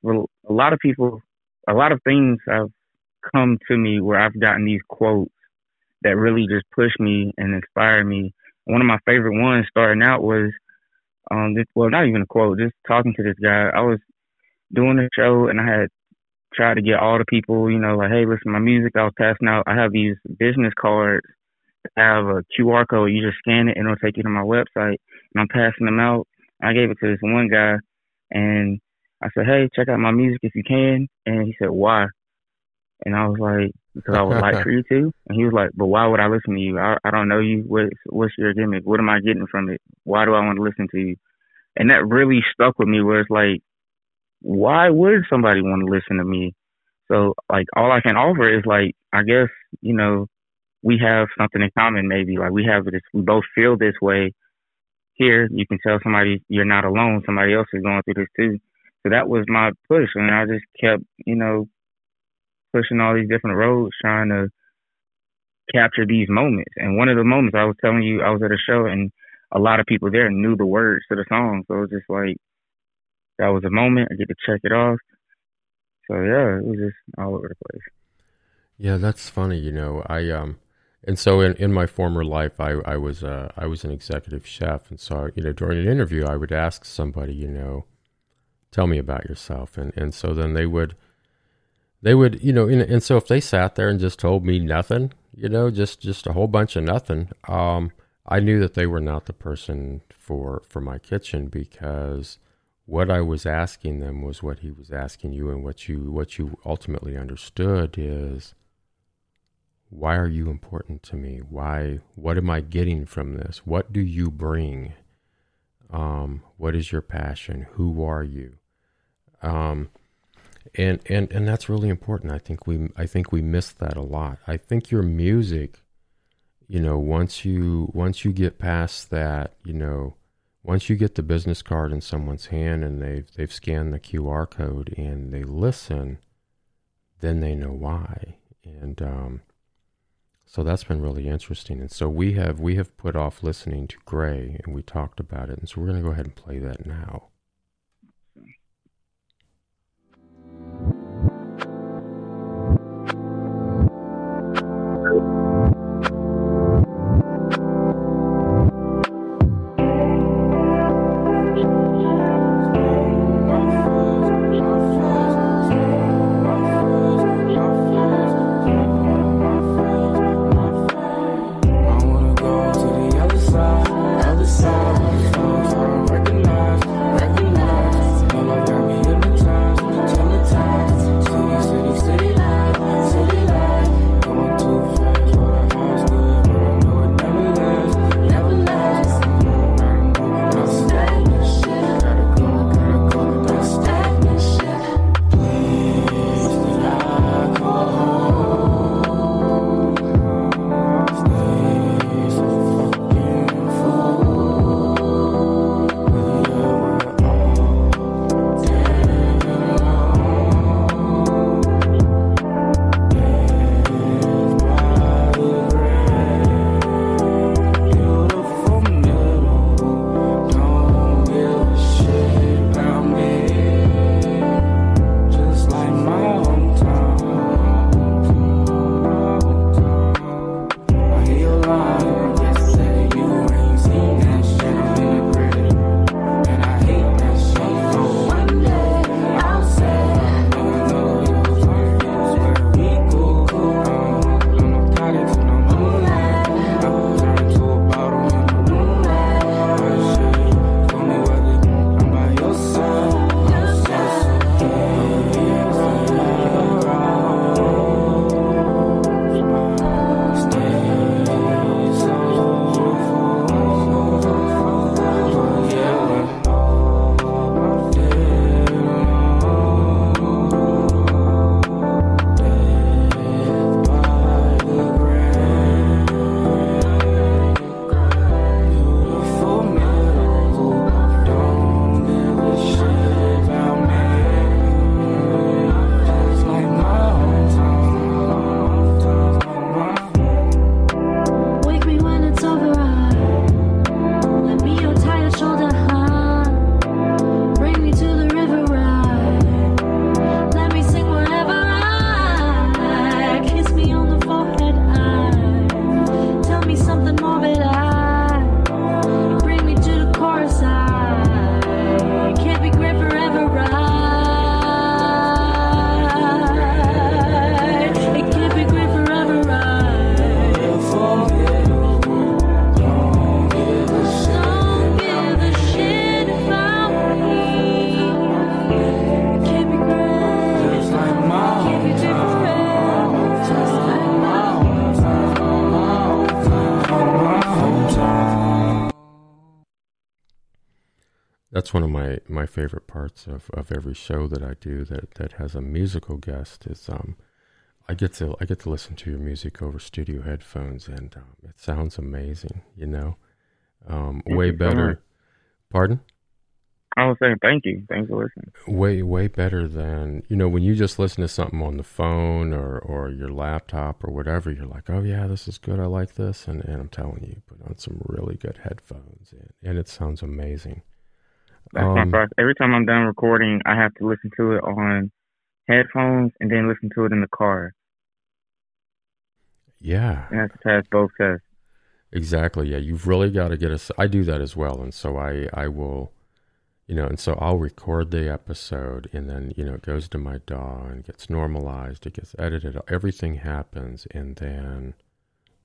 a lot of people, a lot of things have come to me where I've gotten these quotes that really just push me and inspire me. One of my favorite ones starting out was, um, this, well, not even a quote, just talking to this guy. I was doing a show and I had tried to get all the people, you know, like, hey, listen, my music I was passing out. I have these business cards I have a QR code. You just scan it and it'll take you to my website. And I'm passing them out. I gave it to this one guy and I said, hey, check out my music if you can. And he said, why? And I was like, because I would like [LAUGHS] for you to. And he was like, but why would I listen to you? I, I don't know you. What, what's your gimmick? What am I getting from it? Why do I want to listen to you? And that really stuck with me where it's like, why would somebody want to listen to me? So like all I can offer is like, I guess, you know, we have something in common maybe. Like we have this, we both feel this way. Here, you can tell somebody you're not alone. Somebody else is going through this too. So that was my push. And I just kept, you know, pushing all these different roads, trying to capture these moments. And one of the moments I was telling you, I was at a show and a lot of people there knew the words to the song. So it was just like, that was a moment. I get to check it off. So yeah, it was just all over the place. Yeah, that's funny. You know, I um, and so in, in my former life, I I was uh I was an executive chef, and so you know during an interview, I would ask somebody, you know, tell me about yourself, and and so then they would they would, you know, and, and so if they sat there and just told me nothing, you know, just just a whole bunch of nothing, um, I knew that they were not the person for for my kitchen because what I was asking them was what he was asking you, and what you what you ultimately understood is why are you important to me? Why? What am I getting from this? What do you bring? Um, what is your passion? Who are you? Um, and and and that's really important. I think we I think we miss that a lot. I think your music, you know, once you once you get past that, you know, once you get the business card in someone's hand and they've they've scanned the QR code and they listen, then they know why. And um, so that's been really interesting. And so we have we have put off listening to Gray and we talked about it. And so we're going to go ahead and play that now. My, my favorite parts of, of every show that I do that, that has a musical guest is um, I get to I get to listen to your music over studio headphones, and um, it sounds amazing. You know, um, way better. Pardon? I was saying thank you. Thanks for listening. Way way better than you know when you just listen to something on the phone or or your laptop or whatever. You're like, oh yeah, this is good. I like this, and and I'm telling you, put on some really good headphones, and, and it sounds amazing. That's um, my process. Every time I'm done recording, I have to listen to it on headphones and then listen to it in the car. Yeah. You have to pass both tests. Exactly. Yeah. You've really got to get us. I do that as well. And so I, I will, you know, and so I'll record the episode and then, you know, it goes to my DAW and gets normalized. It gets edited. Everything happens. And then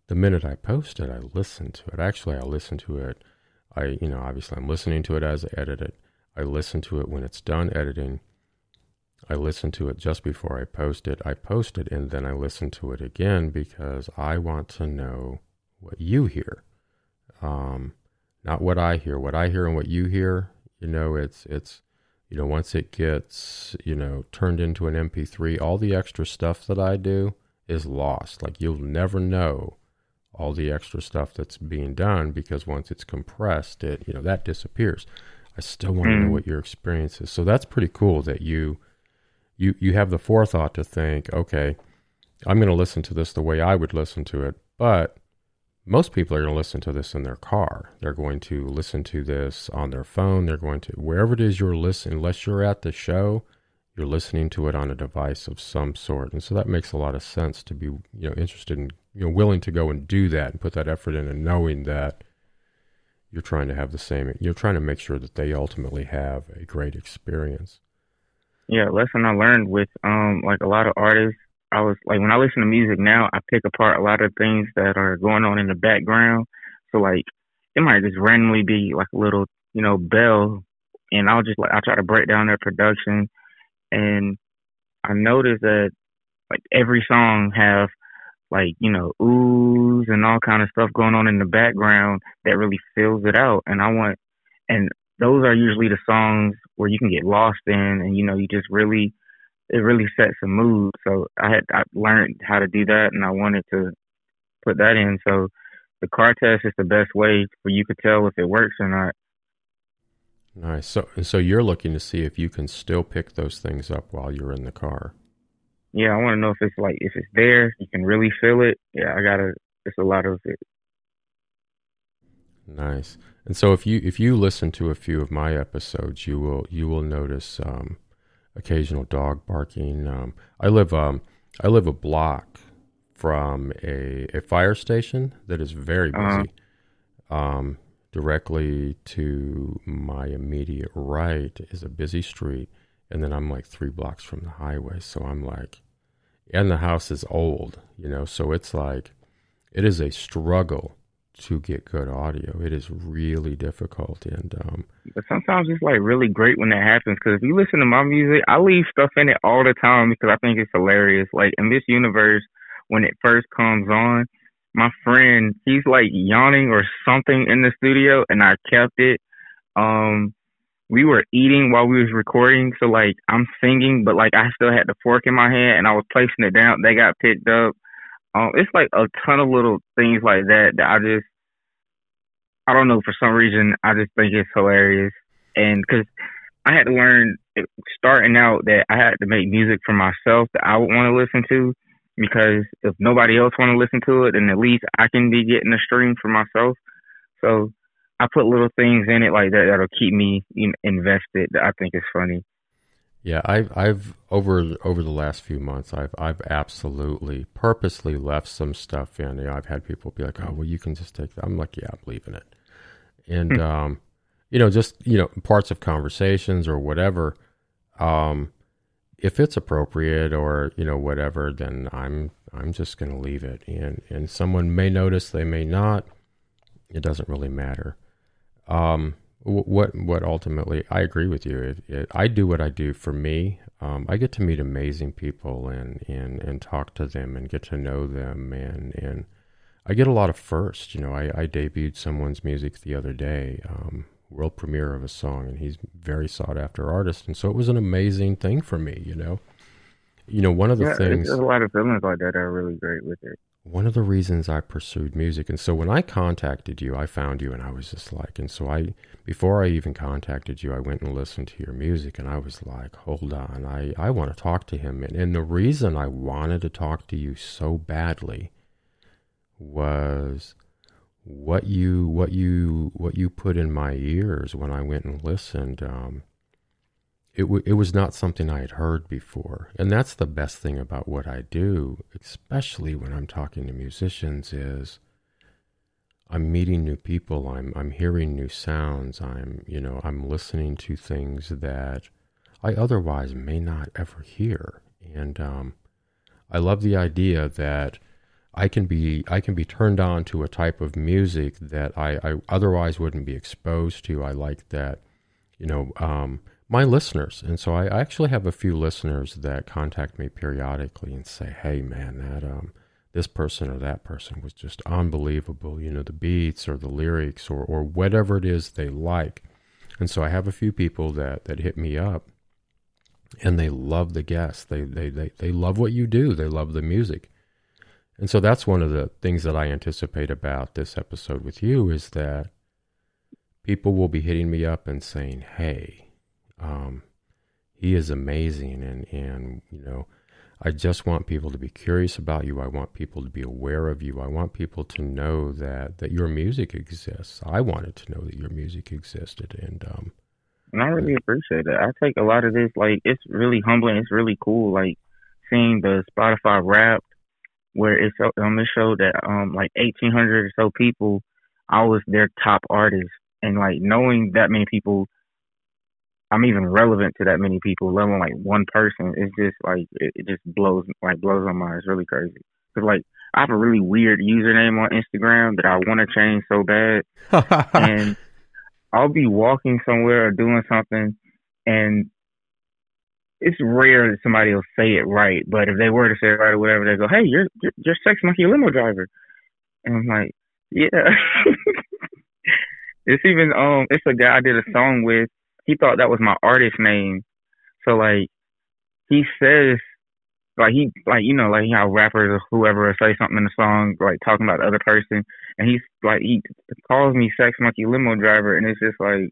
the minute I post it, I listen to it. Actually, I listen to it. I, you know, obviously I'm listening to it as I edit it. I listen to it when it's done editing I listen to it just before I post it. I post it and then I listen to it again because I want to know what you hear. Um, not what I hear. What I hear and what you hear, you know, it's it's you know, once it gets, you know, turned into an MP3, all the extra stuff that I do is lost. Like you'll never know all the extra stuff that's being done because once it's compressed, it, you know, that disappears. I still want to know hmm. what your experience is. So that's pretty cool that you you you have the forethought to think, okay, I'm going to listen to this the way I would listen to it, but most people are going to listen to this in their car. They're going to listen to this on their phone. They're going to wherever it is you're listening. Unless you're at the show, you're listening to it on a device of some sort, and so that makes a lot of sense to be you know interested in you know willing to go and do that and put that effort in, and knowing that you're trying to have the same. You're trying to make sure that they ultimately have a great experience yeah, lesson I learned with um like a lot of artists, I was like when I listen to music now, I pick apart a lot of things that are going on in the background. So like it might just randomly be like a little, you know, bell and I'll just like I try to break down their production and I noticed that like every song have like, you know, oohs and all kind of stuff going on in the background that really fills it out. And I want and those are usually the songs where you can get lost in and you know you just really it really sets a mood. So i had i learned how to do that and i wanted to put that in. So the car test is the best way for you to tell if it works or not. Nice. So so you're looking to see if you can still pick those things up while you're in the car yeah i want to know if it's like if it's there you can really feel it yeah i gotta it's a lot of it Nice. And so if you if you listen to a few of my episodes, you will you will notice um, occasional dog barking. Um, I live um I live a block from a, a fire station that is very uh-huh. busy. Uh-huh. Um, directly to my immediate right is a busy street, and then I'm like three blocks from the highway. So I'm like, and the house is old, you know. So it's like, it is a struggle to get good audio. It is really difficult, and um, but sometimes it's like really great when that happens. Because if you listen to my music, I leave stuff in it all the time because I think it's hilarious. Like in this universe, when it first comes on, my friend he's like yawning or something in the studio, and I kept it. Um, we were eating while we was recording, so like I'm singing, but like I still had the fork in my hand and I was placing it down. They got picked up. Um, it's like a ton of little things like that that I just, I don't know, for some reason, I just think it's hilarious. And because I had to learn starting out that I had to make music for myself that I would want to listen to because if nobody else want to listen to it, then at least I can be getting a stream for myself. So I put little things in it like that that'll keep me invested. That I think is funny. Yeah, I've I've over over the last few months, I've I've absolutely purposely left some stuff in. You know, I've had people be like, "Oh, well, you can just take that." I'm like, "Yeah, I'm leaving it," and hmm. um, you know, just you know, parts of conversations or whatever. Um, if it's appropriate or you know whatever, then I'm I'm just going to leave it. And and someone may notice, they may not. It doesn't really matter. Um, what what ultimately I agree with you. It, it, I do what I do for me. Um, I get to meet amazing people and, and and talk to them and get to know them and and I get a lot of first. You know, I, I debuted someone's music the other day. Um, world premiere of a song, and he's very sought after artist, and so it was an amazing thing for me, you know. You know, one of the yeah, things there's a lot of feelings like that that are really great with it. One of the reasons I pursued music, and so when I contacted you, I found you, and I was just like, and so I, before I even contacted you, I went and listened to your music, and I was like, hold on, I I want to talk to him, and and the reason I wanted to talk to you so badly was what you what you what you put in my ears when I went and listened. Um, it w- it was not something I had heard before, and that's the best thing about what I do, especially when I'm talking to musicians. Is I'm meeting new people. I'm I'm hearing new sounds. I'm you know I'm listening to things that I otherwise may not ever hear, and um, I love the idea that I can be I can be turned on to a type of music that I, I otherwise wouldn't be exposed to. I like that, you know, um, my listeners, and so I, I, actually have a few listeners that contact me periodically and say, "Hey, man, that um, this person or that person was just unbelievable." You know, the beats or the lyrics or or whatever it is they like, and so I have a few people that that hit me up, and they love the guests. They they they they love what you do. They love the music and so that's one of the things that I anticipate about this episode with you is that people will be hitting me up and saying, "Hey, um, he is amazing," and and you know, I just want people to be curious about you. I want people to be aware of you. I want people to know that that your music exists. I wanted to know that your music existed, and um, and I really appreciate it. I take a lot of this like it's really humbling. It's really cool, like seeing the Spotify Wrapped where it's on the show that um like 1800 or so people i was their top artist and like knowing that many people i'm even relevant to that many people let alone like one person it's just like it, it just blows like blows my mind it's really crazy because like i have a really weird username on instagram that i want to change so bad and [LAUGHS] i'll be walking somewhere or doing something and it's rare that somebody will say it right, but if they were to say it right or whatever, they go, "Hey, you're you're, you're Sex Monkey limo driver," and I'm like, "Yeah." [LAUGHS] it's even um, it's a guy I did a song with. He thought that was my artist name, so like, he says, like he like you know like how rappers or whoever say something in the song like talking about the other person, and he's like he calls me Sex Monkey limo driver, and it's just like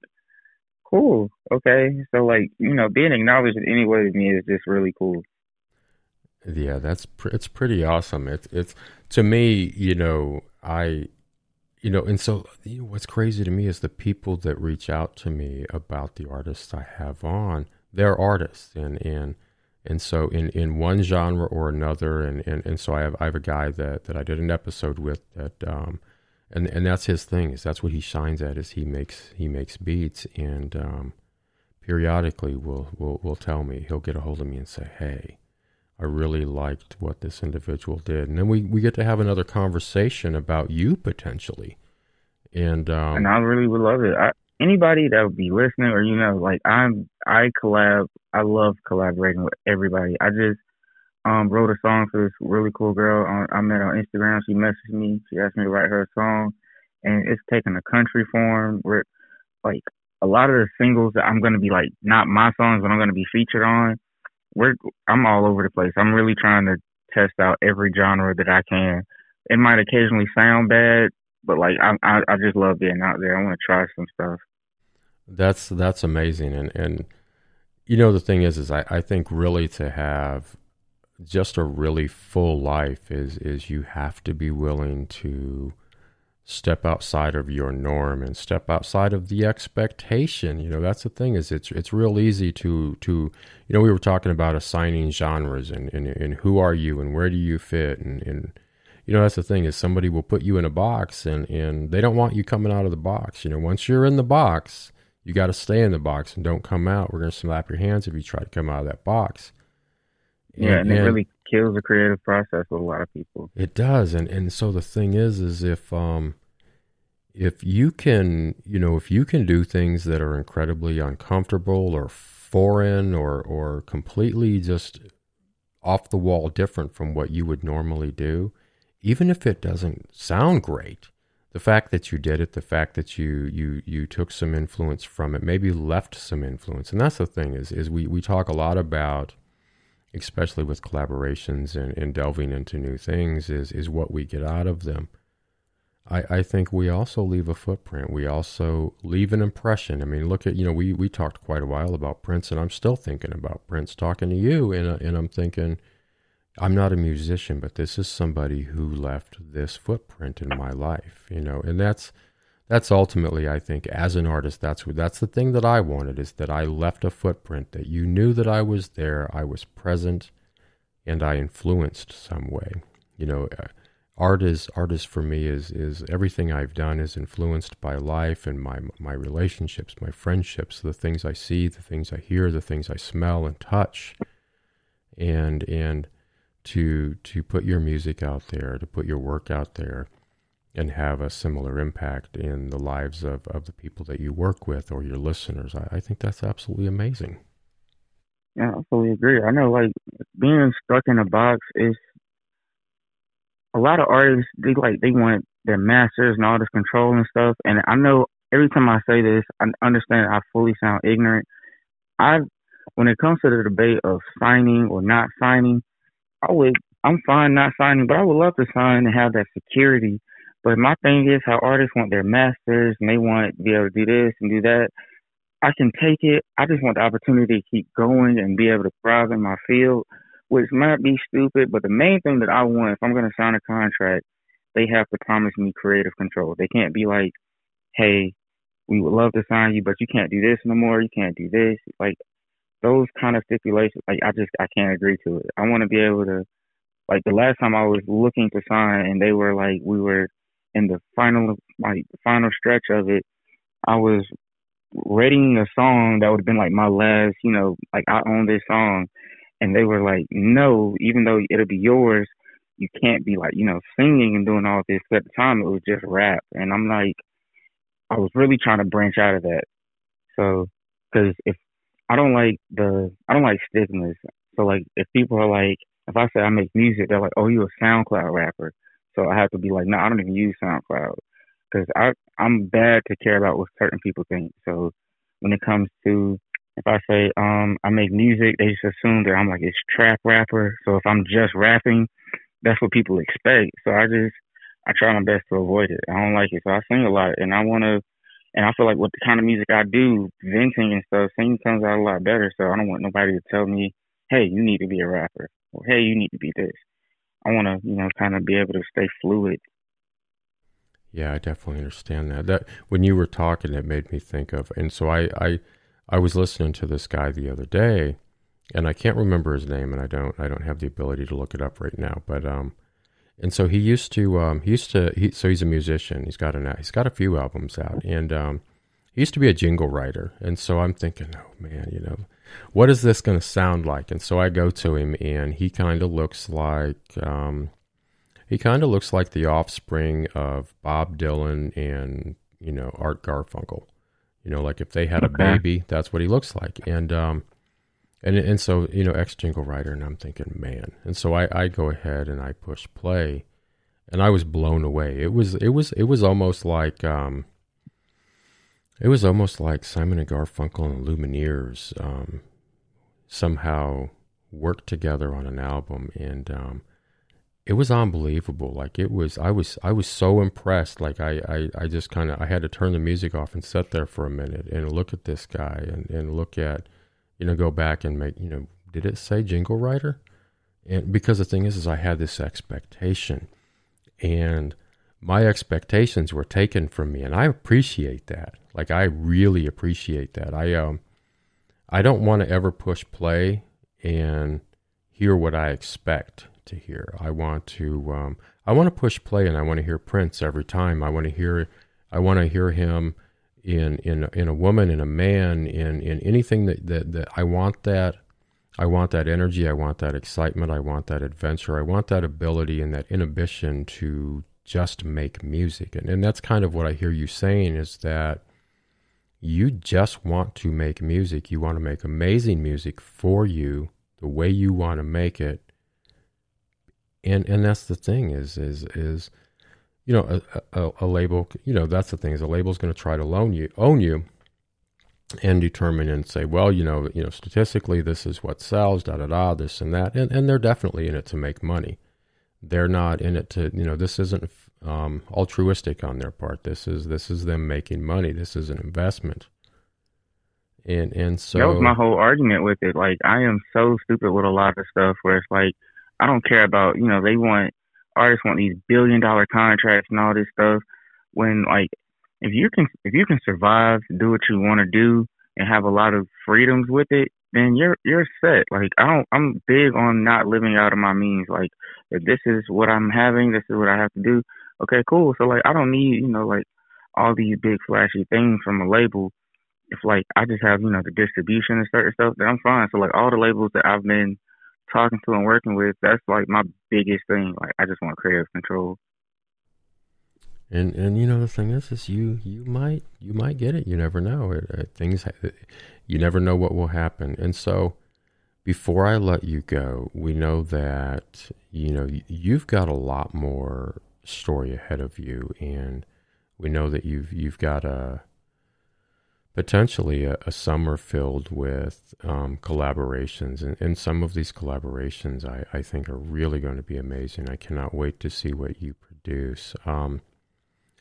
cool. Okay. So like, you know, being acknowledged in any way to me is just really cool. Yeah, that's pr- it's pretty awesome. It's it's to me, you know, I you know, and so you know, what's crazy to me is the people that reach out to me about the artists I have on. They're artists, and and and so in, in one genre or another, and, and, and so I have I have a guy that, that I did an episode with that um, and and that's his thing is that's what he shines at is he makes he makes beats and um, periodically will will will tell me he'll get a hold of me and say hey I really liked what this individual did and then we we get to have another conversation about you potentially and um, and I really would love it I, anybody that would be listening or you know like I'm I collab I love collaborating with everybody I just um, wrote a song for this really cool girl on, I met on Instagram. She messaged me. She asked me to write her a song, and it's taking a country form. Where like a lot of the singles that I'm gonna be like not my songs, but I'm gonna be featured on. We're I'm all over the place. I'm really trying to test out every genre that I can. It might occasionally sound bad, but like I I, I just love being out there. I want to try some stuff. That's that's amazing, and and you know the thing is, is I I think really to have just a really full life is is you have to be willing to step outside of your norm and step outside of the expectation. You know that's the thing is it's it's real easy to to you know we were talking about assigning genres and and, and who are you and where do you fit and and you know that's the thing is somebody will put you in a box and and they don't want you coming out of the box. You know once you're in the box you got to stay in the box and don't come out. We're going to slap your hands if you try to come out of that box. Yeah, and, and, it really kills the creative process with a lot of people. It does, and and so the thing is, is if um, if you can, you know, if you can do things that are incredibly uncomfortable or foreign or or completely just off the wall different from what you would normally do, even if it doesn't sound great, the fact that you did it, the fact that you you you took some influence from it, maybe left some influence, and that's the thing is is we we talk a lot about, especially with collaborations and, and delving into new things, is is what we get out of them. I, I think we also leave a footprint. We also leave an impression. I mean, look at you know we we talked quite a while about Prince, and I'm still thinking about Prince talking to you, and and I'm thinking I'm not a musician, but this is somebody who left this footprint in my life, you know, and that's that's ultimately, I think, as an artist, that's that's the thing that I wanted is that I left a footprint that you knew that I was there, I was present, and I influenced some way. You know, uh, art is art is for me is is everything I've done is influenced by life and my my relationships, my friendships, the things I see, the things I hear, the things I smell and touch, and and to to put your music out there, to put your work out there, and have a similar impact in the lives of, of the people that you work with or your listeners. I, I think that's absolutely amazing. Yeah, I fully agree. I know, like being stuck in a box is a lot of artists. They like they want their masters and all this control and stuff. And I know every time I say this, I understand I fully sound ignorant. I, when it comes to the debate of signing or not signing, I would. I'm fine not signing, but I would love to sign and have that security. But my thing is how artists want their masters and they want to be able to do this and do that. I can take it. I just want the opportunity to keep going and be able to thrive in my field, which might be stupid. But the main thing that I want, if I'm going to sign a contract, they have to promise me creative control. They can't be like, hey, we would love to sign you, but you can't do this no more. You can't do this. Like, those kind of stipulations, like I just I can't agree to it. I want to be able to, like the last time I was looking to sign, and they were like we were in the final like final stretch of it. I was writing a song that would have been like my last, you know, like I own this song, and they were like, no, even though it'll be yours, you can't be like you know singing and doing all this. At the time, it was just rap, and I'm like, I was really trying to branch out of that. So, because if I don't like the I don't like stigmas. So like if people are like if I say I make music, they're like, oh, you're a SoundCloud rapper. So I have to be like, no, I don't even use SoundCloud because I I'm bad to care about what certain people think. So when it comes to if I say um I make music, they just assume that I'm like it's trap rapper. So if I'm just rapping, that's what people expect. So I just I try my best to avoid it. I don't like it. So I sing a lot and I want to and I feel like with the kind of music I do, venting and stuff, singing comes out a lot better. So I don't want nobody to tell me, hey, you need to be a rapper, or hey, you need to be this. I want to, you know, kind of be able to stay fluid. Yeah, I definitely understand that. That when you were talking, it made me think of, and so I, I, I was listening to this guy the other day, and I can't remember his name, and I don't, I don't have the ability to look it up right now, but um, and so he used to um, he used to he, so he's a musician he's got an he's got a few albums out and um, he used to be a jingle writer and so i'm thinking oh man you know what is this going to sound like? And so i go to him and he kind of looks like um, he kind of looks like the offspring of bob dylan and you know art garfunkel. You know like if they had a baby that's what he looks like. And um, and and so you know ex jingle writer and i'm thinking man. And so I, I go ahead and i push play and i was blown away. It was it was it was almost like um it was almost like simon and garfunkel and lumineers um somehow worked together on an album and um it was unbelievable. Like it was i was i was so impressed. Like i i, I just kind of i had to turn the music off and sit there for a minute and look at this guy and and look at you know, go back and make, you know, did it say jingle writer? And because the thing is, is I had this expectation. And my expectations were taken from me and I appreciate that. Like I really appreciate that. I, um, I don't want to ever push play and hear what I expect to hear. I want to, um, I want to push play and I want to hear Prince every time. I want to hear, I want to hear him, in in in a woman, in a man, in in anything that that, that I want that. I want that energy. I want that excitement. I want that adventure. I want that ability and that inhibition to just make music. And, and that's kind of what I hear you saying is that you just want to make music. You want to make amazing music for you the way you want to make it. And and that's the thing is is is you know, a, a, a label, you know, that's the thing is a label is going to try to loan you, own you, and determine and say, well, you know, you know, statistically, this is what sells, da da da, this and that, and and they're definitely in it to make money. They're not in it to, you know, this isn't um, altruistic on their part. This is this is them making money. This is an investment. And and so that was my whole argument with it. Like I am so stupid with a lot of stuff where it's like I don't care about you know they want artists want these billion dollar contracts and all this stuff. When like if you can if you can survive, do what you want to do, and have a lot of freedoms with it, then you're you're set. Like I don't I'm big on not living out of my means. Like if this is what I'm having, this is what I have to do. Okay, cool. So like I don't need, you know, like all these big flashy things from a label. If like I just have, you know, the distribution and certain stuff, then I'm fine. So like all the labels that I've been talking to and working with, that's like my biggest thing. Like I just want creative control. And and you know the thing is, is you you might you might get it. You never know. It, it, things you never know what will happen. And so, before I let you go, we know that you know you've got a lot more story ahead of you, and we know that you've you've got a potentially a, a summer filled with um, collaborations, and, and some of these collaborations I, I think are really going to be amazing. I cannot wait to see what you produce. Um,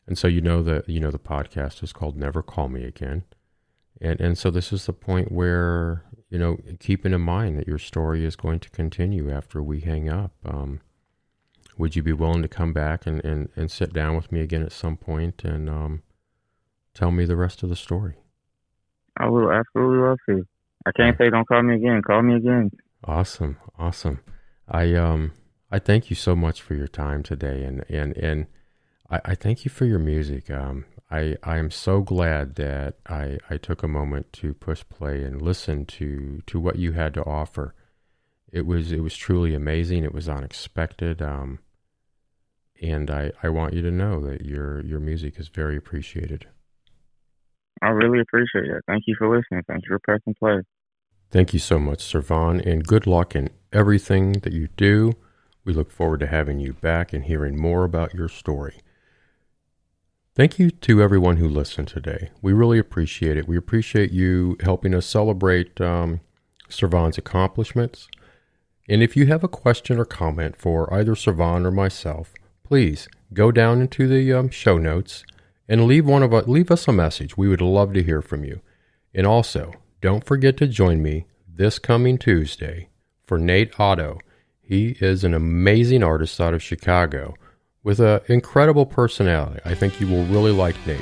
and so you know that you know the podcast is called Never Call Me Again. And and so this is the point where, you know, keeping in mind that your story is going to continue after we hang up. Um, would you be willing to come back and, and, and sit down with me again at some point and um, tell me the rest of the story? I will absolutely love to. I can't say don't call me again. Call me again. Awesome, awesome. I um I thank you so much for your time today, and and and I, I thank you for your music. Um, I I am so glad that I I took a moment to push play and listen to to what you had to offer. It was it was truly amazing. It was unexpected. Um, and I I want you to know that your your music is very appreciated. I really appreciate it. Thank you for listening. Thank you for pressing play. Thank you so much, Servon, and good luck in everything that you do. We look forward to having you back and hearing more about your story. Thank you to everyone who listened today. We really appreciate it. We appreciate you helping us celebrate um, Servon's accomplishments. And if you have a question or comment for either Servon or myself, please go down into the um, show notes and leave one of us, leave us a message. We would love to hear from you. And also, don't forget to join me this coming Tuesday for Nate Otto. He is an amazing artist out of Chicago with an incredible personality. I think you will really like Nate.